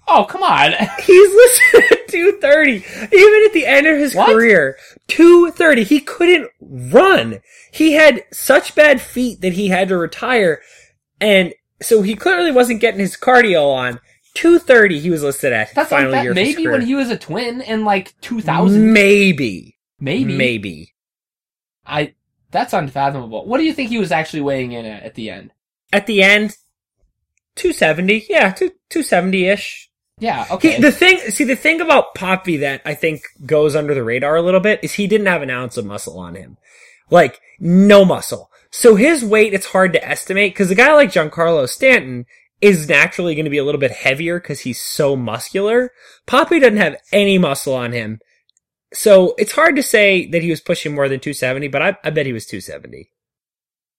Oh, come on. He's listed at 230. Even at the end of his What? career, 230. He couldn't run. He had such bad feet that he had to retire. And so he clearly wasn't getting his cardio on. 230 he was listed at That's final like year that. his Maybe when he was a twin in like 2000. Maybe. Maybe. Maybe. I, that's unfathomable. What do you think he was actually weighing in at at the end? At the end, 270. Yeah, 270-ish. Yeah, okay. He, the thing, see, the thing about Papi that I think goes under the radar a little bit is he didn't have an ounce of muscle on him. Like, no muscle. So his weight, it's hard to estimate because a guy like Giancarlo Stanton is naturally going to be a little bit heavier because he's so muscular. Papi doesn't have any muscle on him. So it's hard to say that he was pushing more than 270, but I, I bet he was 270.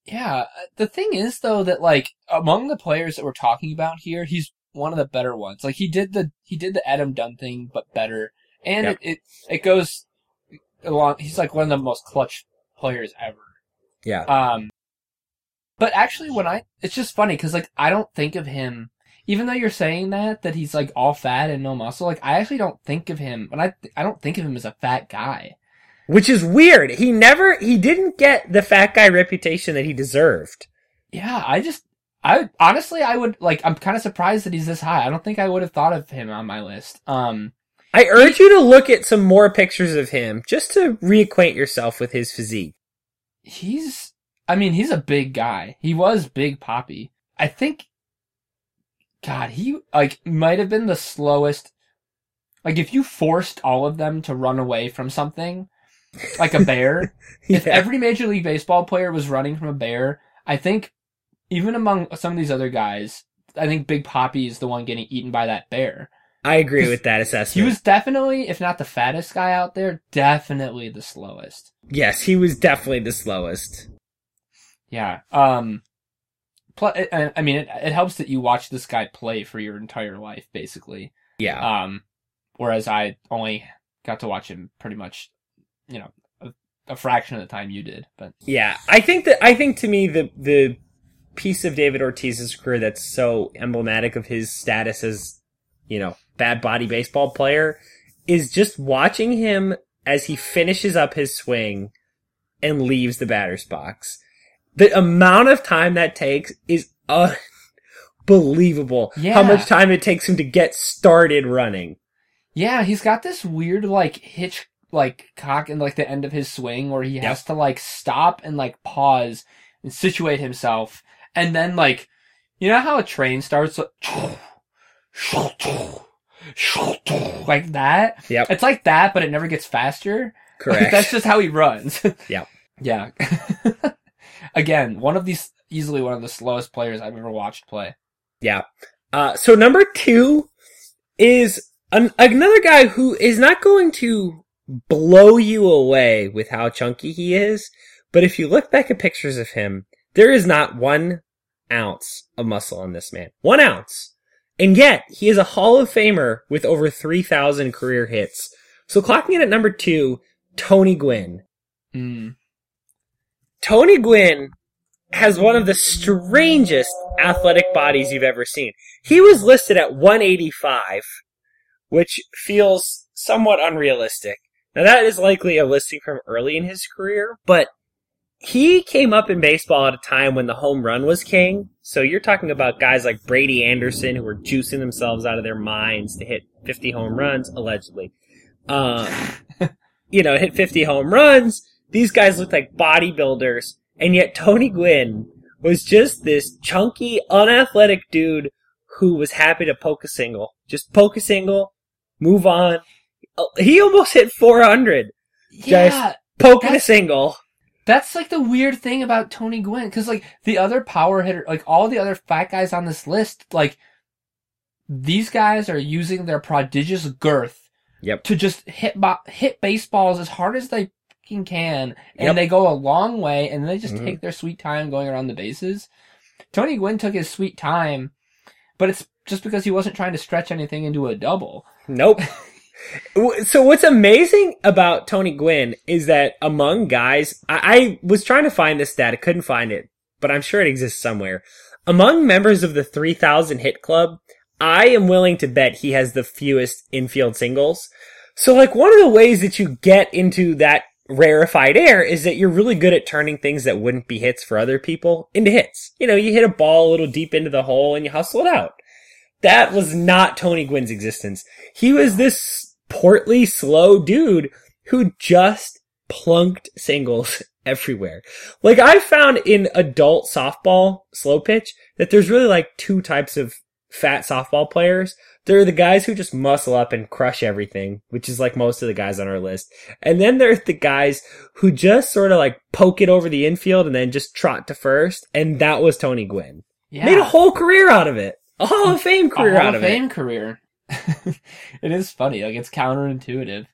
Yeah, uh, the thing is though that like among the players that we're talking about here, he's one of the better ones. Like he did the he did the Adam Dunn thing, but better, and Yep. it, it it goes along. He's like one of the most clutch players ever. Yeah. Um, but actually, when I it's just funny because like I don't think of him. Even though you're saying that that he's like all fat and no muscle, like I actually don't think of him, and I I don't think of him as a fat guy. Which is weird. He never, he didn't get the fat guy reputation that he deserved. Yeah, I just, I honestly, I would like. I'm kind of surprised that he's this high. I don't think I would have thought of him on my list. Um, I urge you to look at some more pictures of him just to reacquaint yourself with his physique. he's, I mean, he's a big guy. He was big Papi. I think, God, he like might have been the slowest. Like if you forced all of them to run away from something, like a bear, if every Major League Baseball player was running from a bear, I think even among some of these other guys, I think Big Papi is the one getting eaten by that bear. I agree with that assessment. He was definitely, if not the fattest guy out there, definitely the slowest. yes, he was definitely the slowest. Yeah. Um. Plus, I I mean, it, it helps that you watch this guy play for your entire life, basically. Yeah. Um. Whereas I only got to watch him pretty much, you know, a, a fraction of the time you did. But Yeah. I think that, I think to me the, the piece of David Ortiz's career that's so emblematic of his status as, you know, bad body baseball player is just watching him as he finishes up his swing and leaves the batter's box. The amount of time that takes is unbelievable. Yeah. How much time it takes him to get started running. yeah, he's got this weird like hitch, like cock in like the end of his swing where he has to like stop and like pause and situate himself, and then like, you know how a train starts. Like that. Yep. It's like that, but it never gets faster. Correct. That's just how he runs. Yep. Yeah. Again, one of these, easily one of the slowest players I've ever watched play. Yeah. Uh, so number two is an, another guy who is not going to blow you away with how chunky he is, but if you look back at pictures of him, there is not one ounce of muscle on this man. One ounce. And yet, he is a Hall of Famer with over 3,000 career hits. So clocking in at number two, Tony Gwynn. Mm. Tony Gwynn has one of the strangest athletic bodies you've ever seen. He was listed at 185, which feels somewhat unrealistic. Now that is likely a listing from early in his career, but he came up in baseball at a time when the home run was king. So you're talking about guys like Brady Anderson who were juicing themselves out of their minds to hit 50 home runs, allegedly. Um, you know, hit 50 home runs. These guys looked like bodybuilders, and yet Tony Gwynn was just this chunky, unathletic dude who was happy to poke a single. Just poke a single, move on. Uh, He almost hit 400 Yeah. poking a single. That's like the weird thing about Tony Gwynn, because like the other power hitter, like all the other fat guys on this list, like these guys are using their prodigious girth Yep. to just hit bo- hit baseballs as hard as they fucking can, and Yep. they go a long way, and they just Mhm. take their sweet time going around the bases. Tony Gwynn took his sweet time, but it's just because he wasn't trying to stretch anything into a double. Nope. So what's amazing about Tony Gwynn is that among guys, I, I was trying to find this stat, I couldn't find it, but I'm sure it exists somewhere. Among members of the 3000 hit club, I am willing to bet he has the fewest infield singles. So like one of the ways that you get into that rarefied air is that you're really good at turning things that wouldn't be hits for other people into hits. You know, you hit a ball a little deep into the hole and you hustle it out. That was not Tony Gwynn's existence. He was this portly, slow dude who just plunked singles everywhere. Like I found in adult softball slow pitch that there's really like two types of fat softball players. There are the guys who just muscle up and crush everything, which is like most of the guys on our list. And then there's the guys who just sort of like poke it over the infield and then just trot to first. And that was Tony Gwynn. Yeah, Made a whole career out of it. A Hall of Fame career Hall out of of Fame career. it is funny, like it's counterintuitive.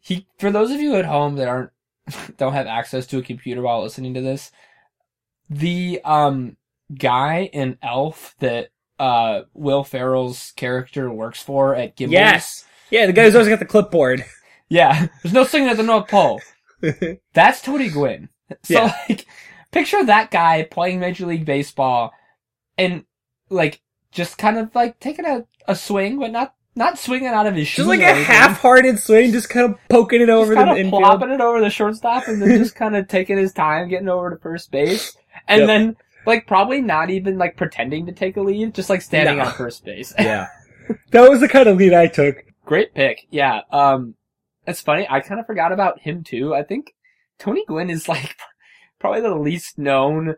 He, for those of you at home that aren't don't have access to a computer while listening to this, the um guy in Elf that uh Will Ferrell's character works for at Gimbal. Yes. Yeah, the guy who's always got the clipboard. Yeah. There's no singing at the North Pole. That's Tony Gwynn. So Yeah. like picture that guy playing Major League Baseball and like just kind of like taking a, a swing, but not not swinging out of his shoes. Just like a half-hearted swing, just kind of poking it over the of infield. plopping it over the shortstop and then just kind of taking his time getting over to first base. And Yep. then like probably not even like pretending to take a lead, just like standing No. on first base. yeah. That was the kind of lead I took. Great pick. Yeah. Um, it's funny. I kind of forgot about him too. I think Tony Gwynn is like probably the least known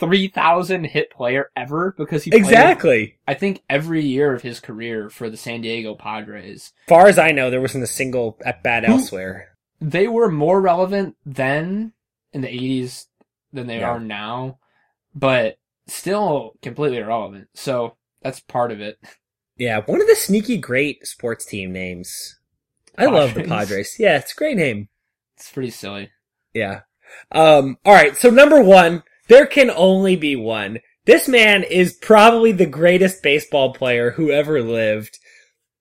3000 hit player ever because he played, Exactly. I think every year of his career for the San Diego Padres. Far as I know, there wasn't a single at bat elsewhere. They were more relevant then in the 80s than they Yeah. are now, but still completely irrelevant. So that's part of it. Yeah, one of the sneaky great sports team names. I love the Padres. Padres. Yeah, it's a great name. It's pretty silly. Yeah. Um, alright, so number one, there can only be one. This man is probably the greatest baseball player who ever lived.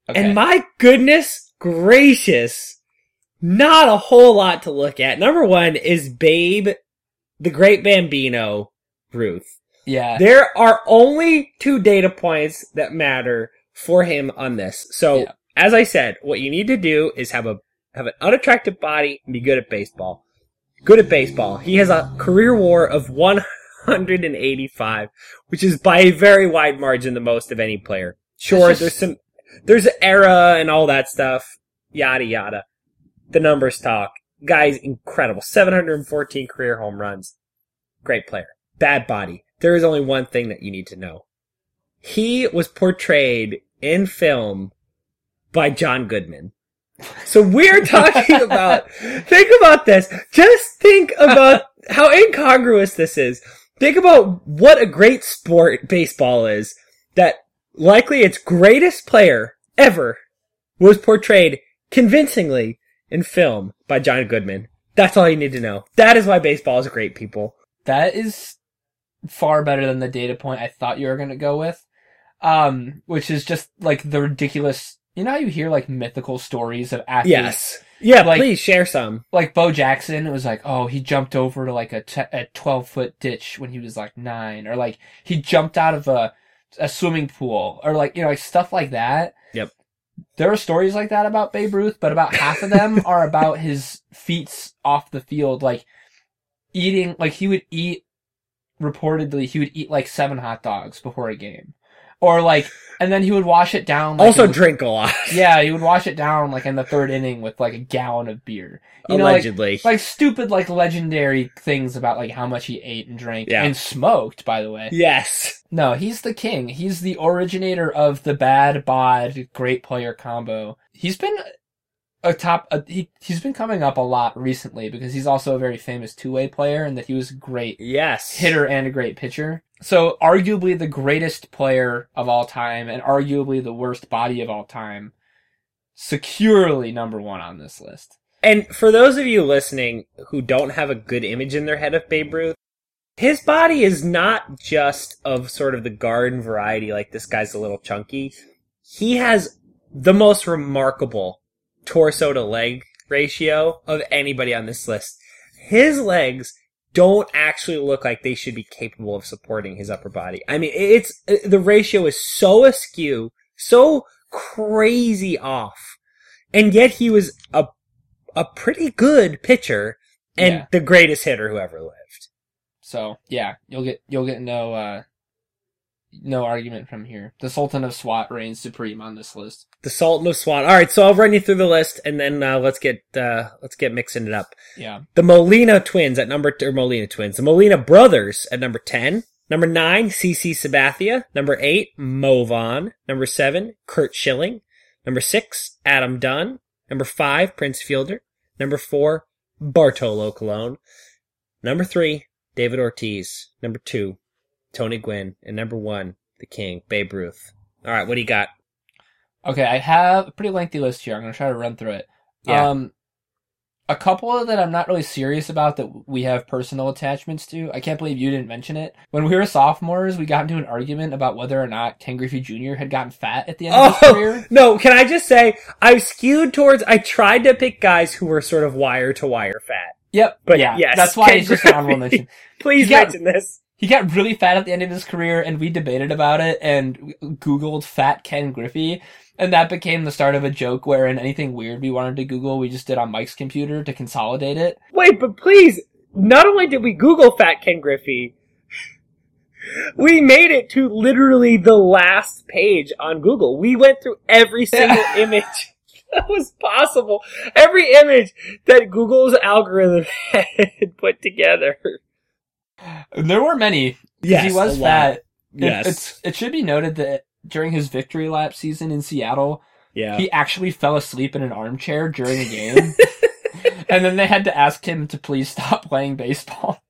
Okay. And my goodness gracious, not a whole lot to look at. Number one is Babe, the great Bambino, Ruth. yeah. There are only two data points that matter for him on this. So, Yeah. as I said, what you need to do is have a have an unattractive body and be good at baseball. Good at baseball. He has a career WAR of 185, which is by a very wide margin the most of any player. Sure, there's some there's an era and all that stuff. Yada yada. The numbers talk. Guy's incredible. 714 career home runs. Great player. Bad body. There is only one thing that you need to know. He was portrayed in film by John Goodman. So we're talking about, think about this. Just think about how incongruous this is. Think about what a great sport baseball is. That likely its greatest player ever was portrayed convincingly in film by John Goodman. That's all you need to know. That is why baseball is great, people. That is far better than the data point I thought you were going to go with. Um, which is just like the ridiculous, you know how you hear like mythical stories of athletes? Yes. Yeah, Like- please share some. Like Bo Jackson, it was like, oh, he jumped over to like a, a 12 foot ditch when he was like nine, or like he jumped out of a, a swimming pool, or like, you know, like stuff like that. Yep. There are stories like that about Babe Ruth, but about half of them are about his feats off the field, like eating, like he would eat, reportedly, he would eat like seven hot dogs before a game. Or like, and then he would wash it down. Like also in- drink a lot. yeah, he would wash it down like in the third inning with like a gallon of beer. You know, like, Allegedly. like stupid, like legendary things about like how much he ate and drank Yeah. and smoked. By the way, yes. no, he's the king. He's the originator of the bad bod great player combo. He's been a top. A, he he's been coming up a lot recently because he's also a very famous two way player and that he was a great Yes. hitter and a great pitcher. So arguably the greatest player of all time and arguably the worst body of all time. Securely number one on this list. And for those of you listening who don't have a good image in their head of Babe Ruth, his body is not just of sort of the garden variety, like this guy's a little chunky. He has the most remarkable torso to leg ratio of anybody on this list. His legs don't actually look like they should be capable of supporting his upper body. I mean, it's, the ratio is so askew, so crazy off. And yet he was a a pretty good pitcher and Yeah. the greatest hitter who ever lived. So yeah, you'll get you'll get no uh no argument from here. The Sultan of SWAT reigns supreme on this list. The Sultan of SWAT. All right, so I'll run you through the list and then uh, let's get uh, let's get mixing it up. Yeah. The Molina twins at number or Molina twins. The Molina brothers at number ten. Number nine, CC Sabathia. Number eight, Mo Vaughn. Number seven, Curt Schilling. Number six, Adam Dunn. Number five, Prince Fielder. Number four, Bartolo Colon. Number three, David Ortiz. Number two, Tony Gwynn. And number one, the King, Babe Ruth. All right, what do you got? Okay, I have a pretty lengthy list here. I'm gonna try to run through it. Yeah. Um a couple that I'm not really serious about that we have personal attachments to. I can't believe you didn't mention it. When we were sophomores, we got into an argument about whether or not Ken Griffey Jr. had gotten fat at the end of his Oh career. no! Can I just say I skewed towards? I tried to pick guys who were sort of wire to wire fat. Yep. But yeah, yes, that's why Ken it's just an honorable Griffey. mention. Please got- mention this. He got really fat at the end of his career, and we debated about it and Googled fat Ken Griffey, and that became the start of a joke wherein anything weird we wanted to Google, we just did on Mike's computer to consolidate it. Wait, but please, not only did we Google Fat Ken Griffey, we made it to literally the last page on Google. We went through every single image that was possible. Every image that Google's algorithm had put together. There were many. Yes, he was fat. It- Yes. it's, it should be noted that during his victory lap season in Seattle, yeah. he actually fell asleep in an armchair during a game. and then they had to ask him to please stop playing baseball.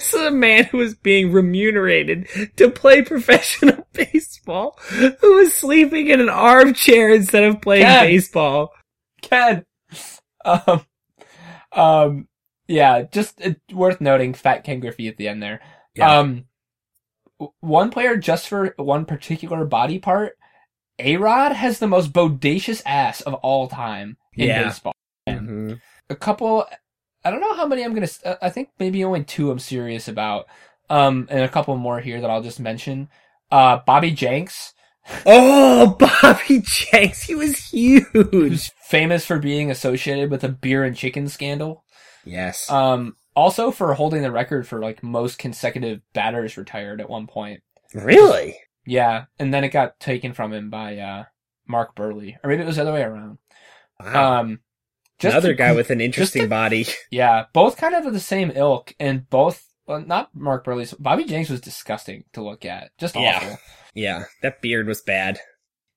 So a man who was being remunerated to play professional baseball, who was sleeping in an armchair instead of playing Ken. baseball. Ken. Um, um, yeah, just uh, worth noting, Fat Ken Griffey at the end there. Yeah. Um, one player just for one particular body part. A Rod has the most bodacious ass of all time in Yeah. baseball. Mhm. A couple, I don't know how many I'm gonna. uh, I think maybe only two I'm serious about. Um, and a couple more here that I'll just mention. Uh, Bobby Jenks, Oh, Bobby Jenks, he was huge. who's famous for being associated with a beer and chicken scandal. Yes. Um, also for holding the record for like most consecutive batters retired at one point. really? Yeah, and then it got taken from him by uh Mark Buehrle, or maybe it was the other way around. Wow. Um, just Another to- guy with an interesting to- body. yeah, both kind of of the same ilk, and both well, not Mark Buehrle's. Bobby Jenks was disgusting to look at, just Yeah. awful. Yeah, that beard was bad.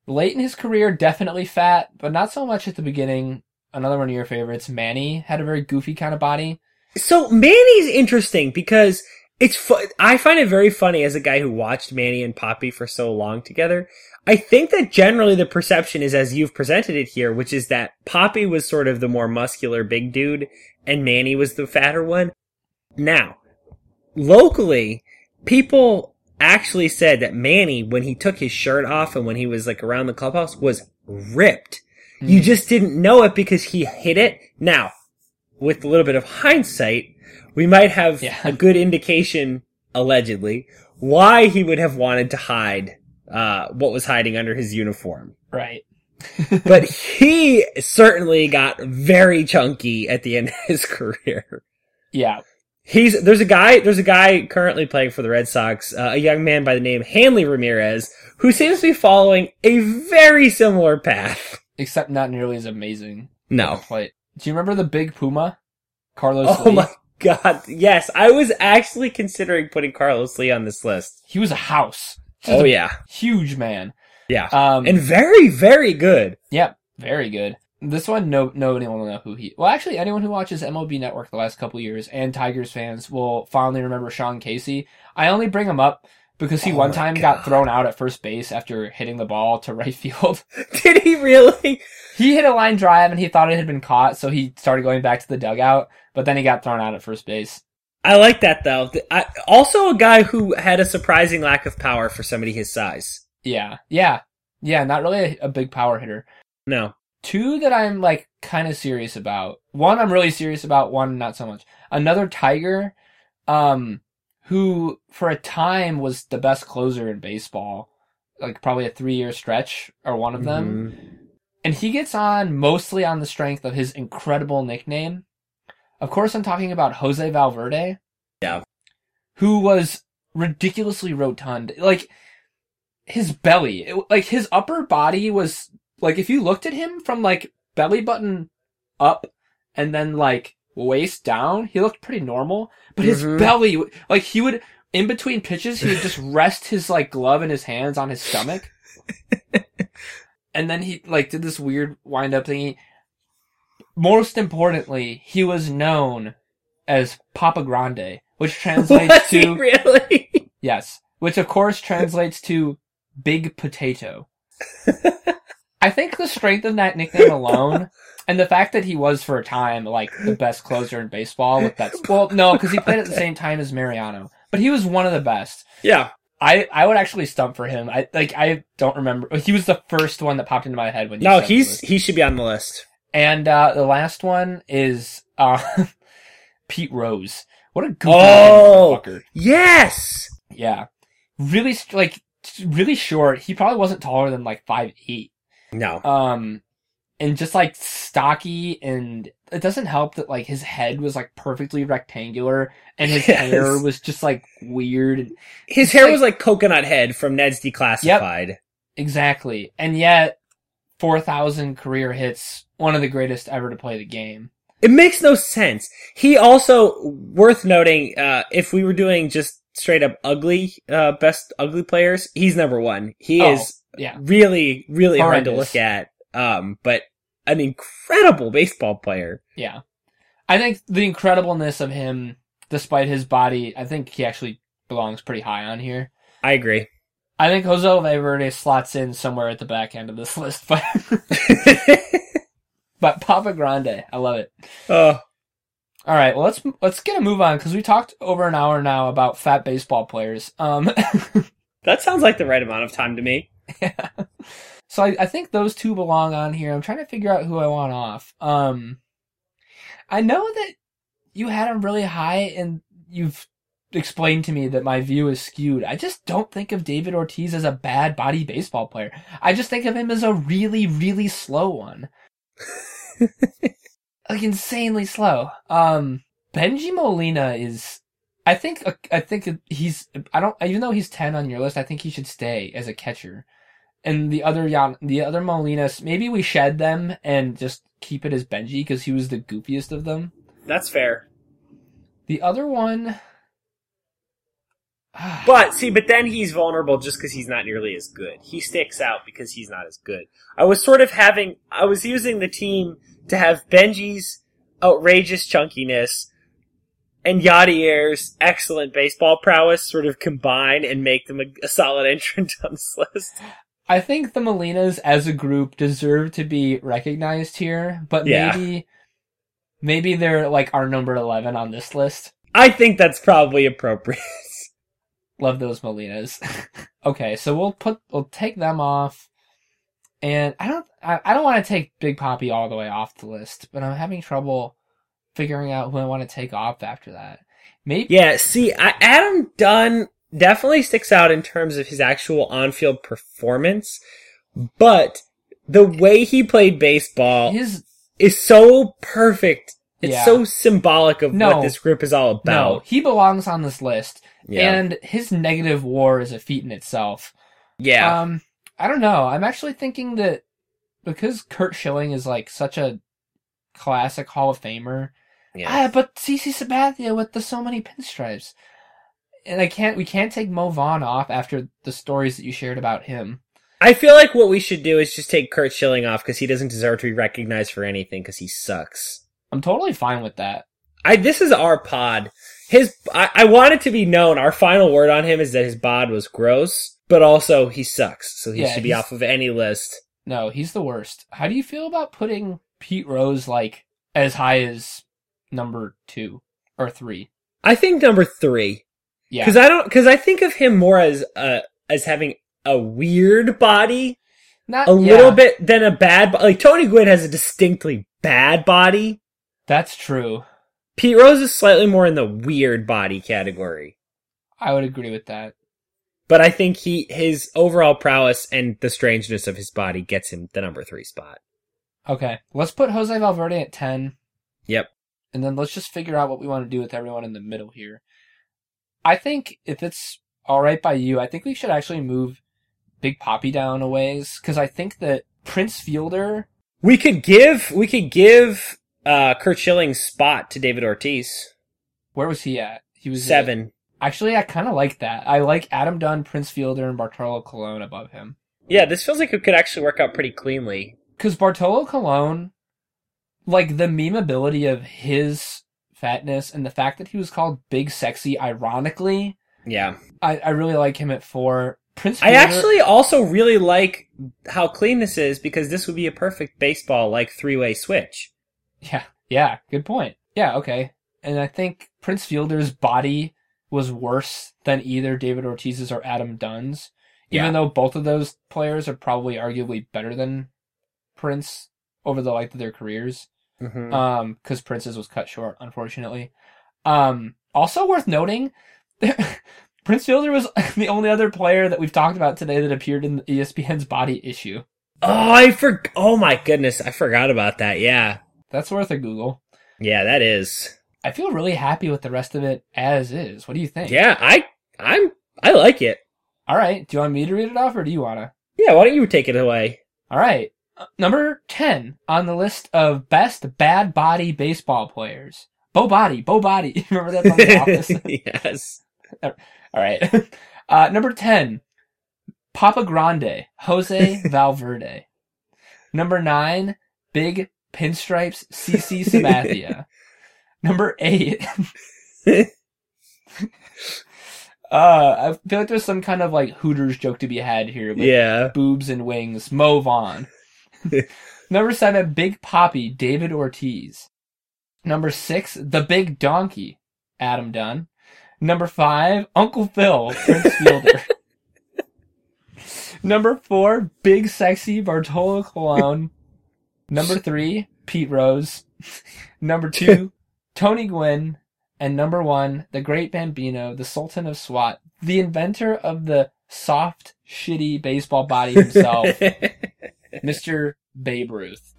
Late in his career, definitely fat, but not so much at the beginning. Another one of your favorites, Manny, had a very goofy kind of body. So Manny's interesting because it's fu- I find it very funny as a guy who watched Manny and Papi for so long together. I think that generally the perception is as you've presented it here, which is that Papi was sort of the more muscular big dude and Manny was the fatter one. Now, locally, people actually said that Manny, when he took his shirt off and when he was like around the clubhouse, was ripped. You just didn't know it because he hit it. Now, with a little bit of hindsight, we might have Yeah. a good indication, allegedly, why he would have wanted to hide uh, what was hiding under his uniform. right. But he certainly got very chunky at the end of his career. Yeah, He's there's a guy there's a guy currently playing for the Red Sox, uh, a young man by the name Hanley Ramirez, who seems to be following a very similar path. Except not nearly as amazing. No. Wait, do you remember the Big Puma, Carlos? Oh Lee? my god, yes, I was actually considering putting Carlos Lee on this list. He was a house. Just Oh a yeah, huge man. yeah, Um, and very very good. Yep, very good. This one, no, no, nobody will know who he. Well, actually, anyone who watches MLB Network the last couple years and Tigers fans will fondly remember Sean Casey. I only bring him up because he Oh one time God. got thrown out at first base after hitting the ball to right field. Did he really? he hit a line drive and he thought it had been caught, so he started going back to the dugout. But then he got thrown out at first base. I like that though. I, also, a guy who had a surprising lack of power for somebody his size. Yeah, yeah, yeah. Not really a, a big power hitter. No. two that I'm like kind of serious about. One I'm really serious about, one not so much. Another Tiger, um, who for a time was the best closer in baseball, like probably a three year stretch or one of them. Mhm. And he gets on mostly on the strength of his incredible nickname. Of course, I'm talking about Jose Valverde. Yeah. Who was ridiculously rotund. Like, his belly, it- like his upper body was, like if you looked at him from like belly button up and then like waist down, he looked pretty normal. But his Mhm. belly, like he would, in between pitches, he would just rest his like glove in his hands on his stomach. and then he like did this weird wind up thingy. Most importantly, he was known as Papa Grande, which translates Was to really? yes, which of course translates to big potato. I think the strength of that nickname alone, and the fact that he was for a time like the best closer in baseball with that. Well, no, because he played at the same time as Mariano, but he was one of the best. yeah. I, I would actually stump for him. I like I don't remember. He was the first one that popped into my head when you No, he's he should be on the list. and uh, the last one is uh, Pete Rose. What a goofy Oh. fucker. Yes. Yeah, really like really short. He probably wasn't taller than like five eight. No. Um, and just like stocky, and it doesn't help that like his head was like perfectly rectangular, and his Yes. hair was just like weird. His hair like- was like coconut head from Ned's Declassified. Yep, Exactly, and yet four thousand career hits, one of the greatest ever to play the game. It makes no sense. He also worth noting. Uh, if we were doing just straight up ugly, uh, best ugly players, he's number one. He Oh, is yeah. really, really hard to look at. Um, but an incredible baseball player. Yeah. I think the incredibleness of him, despite his body, I think he actually belongs pretty high on here. I agree. I think Jose Valverde slots in somewhere at the back end of this list, but but Papa Grande, I love it. oh, All right, well let's let's get a move on because we talked over an hour now about fat baseball players. Um, that sounds like the right amount of time to me. so I, I think those two belong on here. I'm trying to figure out who I want off. Um, I know that you had him really high, and you've explained to me that my view is skewed. I just don't think of David Ortiz as a bad body baseball player. I just think of him as a really, really slow one. like insanely slow. Um, Benji Molina is. I think uh, I think he's. I don't. Even though he's ten on your list, I think he should stay as a catcher. And the other Jan, the other Molinas, maybe we shed them and just keep it as Benji because he was the goofiest of them. That's fair. The other one. But see, but then he's vulnerable just because he's not nearly as good. He sticks out because he's not as good. I was sort of having, I was using the team to have Benji's outrageous chunkiness and Yadier's excellent baseball prowess sort of combine and make them a, a solid entrant on this list. I think the Molinas as a group deserve to be recognized here, but Yeah. maybe maybe they're like our number 11 on this list. I think that's probably appropriate. Love those Molinas. okay, so we'll put we'll take them off. And I don't I, I don't want to take Big Papi all the way off the list, but I'm having trouble figuring out who I want to take off after that. Maybe Yeah, see, I, Adam Dunn definitely sticks out in terms of his actual on-field performance, but the way he played baseball his is so perfect. It's Yeah. so symbolic of No. what this group is all about. no, he belongs on this list. yeah. And his negative war is a feat in itself. yeah. Um, I don't know. I'm actually thinking that because Curt Schilling is like such a classic Hall of Famer. Yeah. Ah, but CC Sabathia with the so many pinstripes, and I can't. We can't take Mo Vaughn off after the stories that you shared about him. I feel like what we should do is just take Curt Schilling off because he doesn't deserve to be recognized for anything because he sucks. I'm totally fine with that. I this is our pod. His I, I want it to be known. Our final word on him is that his bod was gross, but also he sucks, so he Yeah, should be off of any list. No, he's the worst. How do you feel about putting Pete Rose like as high as number two or three? I think number three Yeah, because I don't because I think of him more as uh as having a weird body, not a little bit than a bad. Like Tony Gwynn has a distinctly bad body. That's true. Pete Rose is slightly more in the weird body category. I would agree with that. But I think he his overall prowess and the strangeness of his body gets him the number three spot. Okay, let's put Jose Valverde at ten. Yep. And then let's just figure out what we want to do with everyone in the middle here. I think if it's all right by you, I think we should actually move Big Papi down a ways because I think that Prince Fielder. We could give we could give uh Curt Schilling's spot to David Ortiz. Where was he at? He was at- Seven. actually, I kind of like that. I like Adam Dunn, Prince Fielder, and Bartolo Colon above him Yeah, this feels like it could actually work out pretty cleanly. because Bartolo Colon, like the memeability of his fatness and the fact that he was called Big Sexy, ironically, Yeah. I, I really like him at four. Prince I actually also really like how clean this is because this would be a perfect baseball like three way switch. Yeah, yeah, good point. Yeah, okay. And I think Prince Fielder's body was worse than either David Ortiz's or Adam Dunn's, even Yeah. though both of those players are probably arguably better than Prince over the length of their careers. Mm-hmm. Um, because Prince's was cut short, unfortunately. Um, also worth noting, Prince Fielder was the only other player that we've talked about today that appeared in ESPN's body issue. oh, I for oh my goodness, I forgot about that. Yeah. That's worth a Google. Yeah, that is. I feel really happy with the rest of it as is. What do you think? Yeah, I I'm I like it. All right. Do you want me to read it off or do you want to? Yeah, why don't you take it away? All right. Number 10 on the list of best bad body baseball players. Bo Body, Bo Body. Remember that from The Office? yes. All right. Uh, number 10, Papa Grande, Jose Valverde. Number 9, Big Pinstripes, CC Sabathia. Number 8, uh, I feel like there's some kind of like Hooters joke to be had here with Yeah. boobs and wings, Mo Vaughn. Number seven, Big Papi, David Ortiz. Number six, The Big Donkey, Adam Dunn. Number five, Uncle Phil, Prince Fielder. Number four, Big Sexy, Bartolo Colon. Number three, Pete Rose. Number two, Tony Gwynn. And number one, the Great Bambino, the Sultan of SWAT, the inventor of the soft, shitty baseball body himself, Mr. Babe Ruth.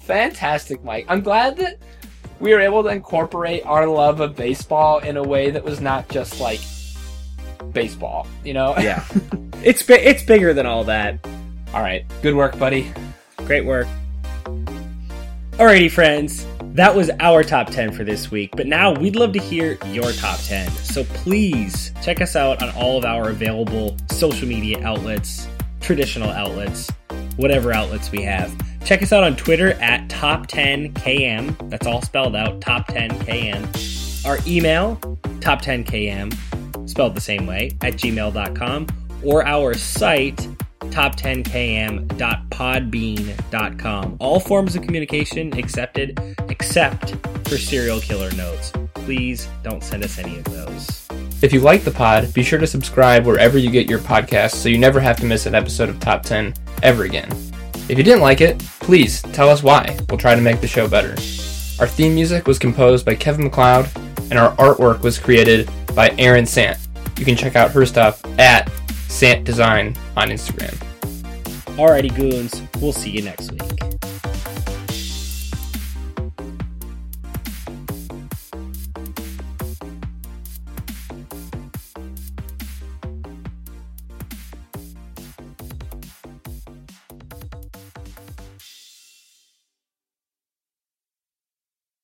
Fantastic, Mike. I'm glad that we were able to incorporate our love of baseball in a way that was not just like baseball, you know? yeah. It's bi- it's bigger than all that. All right. Good work, buddy. Great work. Alrighty, friends. That was our top 10 for this week, but now we'd love to hear your top 10. So please check us out on all of our available social media outlets, traditional outlets, whatever outlets we have. Check us out on Twitter at top10km. That's all spelled out, top10km. Our email, top10km, spelled the same way, at gmail.com, or our site, top10km.podbean.com. All forms of communication accepted except for serial killer notes. Please don't send us any of those. If you like the pod, be sure to subscribe wherever you get your podcasts so you never have to miss an episode of Top 10 ever again. If you didn't like it, please tell us why. We'll try to make the show better. Our theme music was composed by Kevin MacLeod, and our artwork was created by Erin Sant. You can check out her stuff at Sant Design on Instagram. Alrighty, goons. We'll see you next week.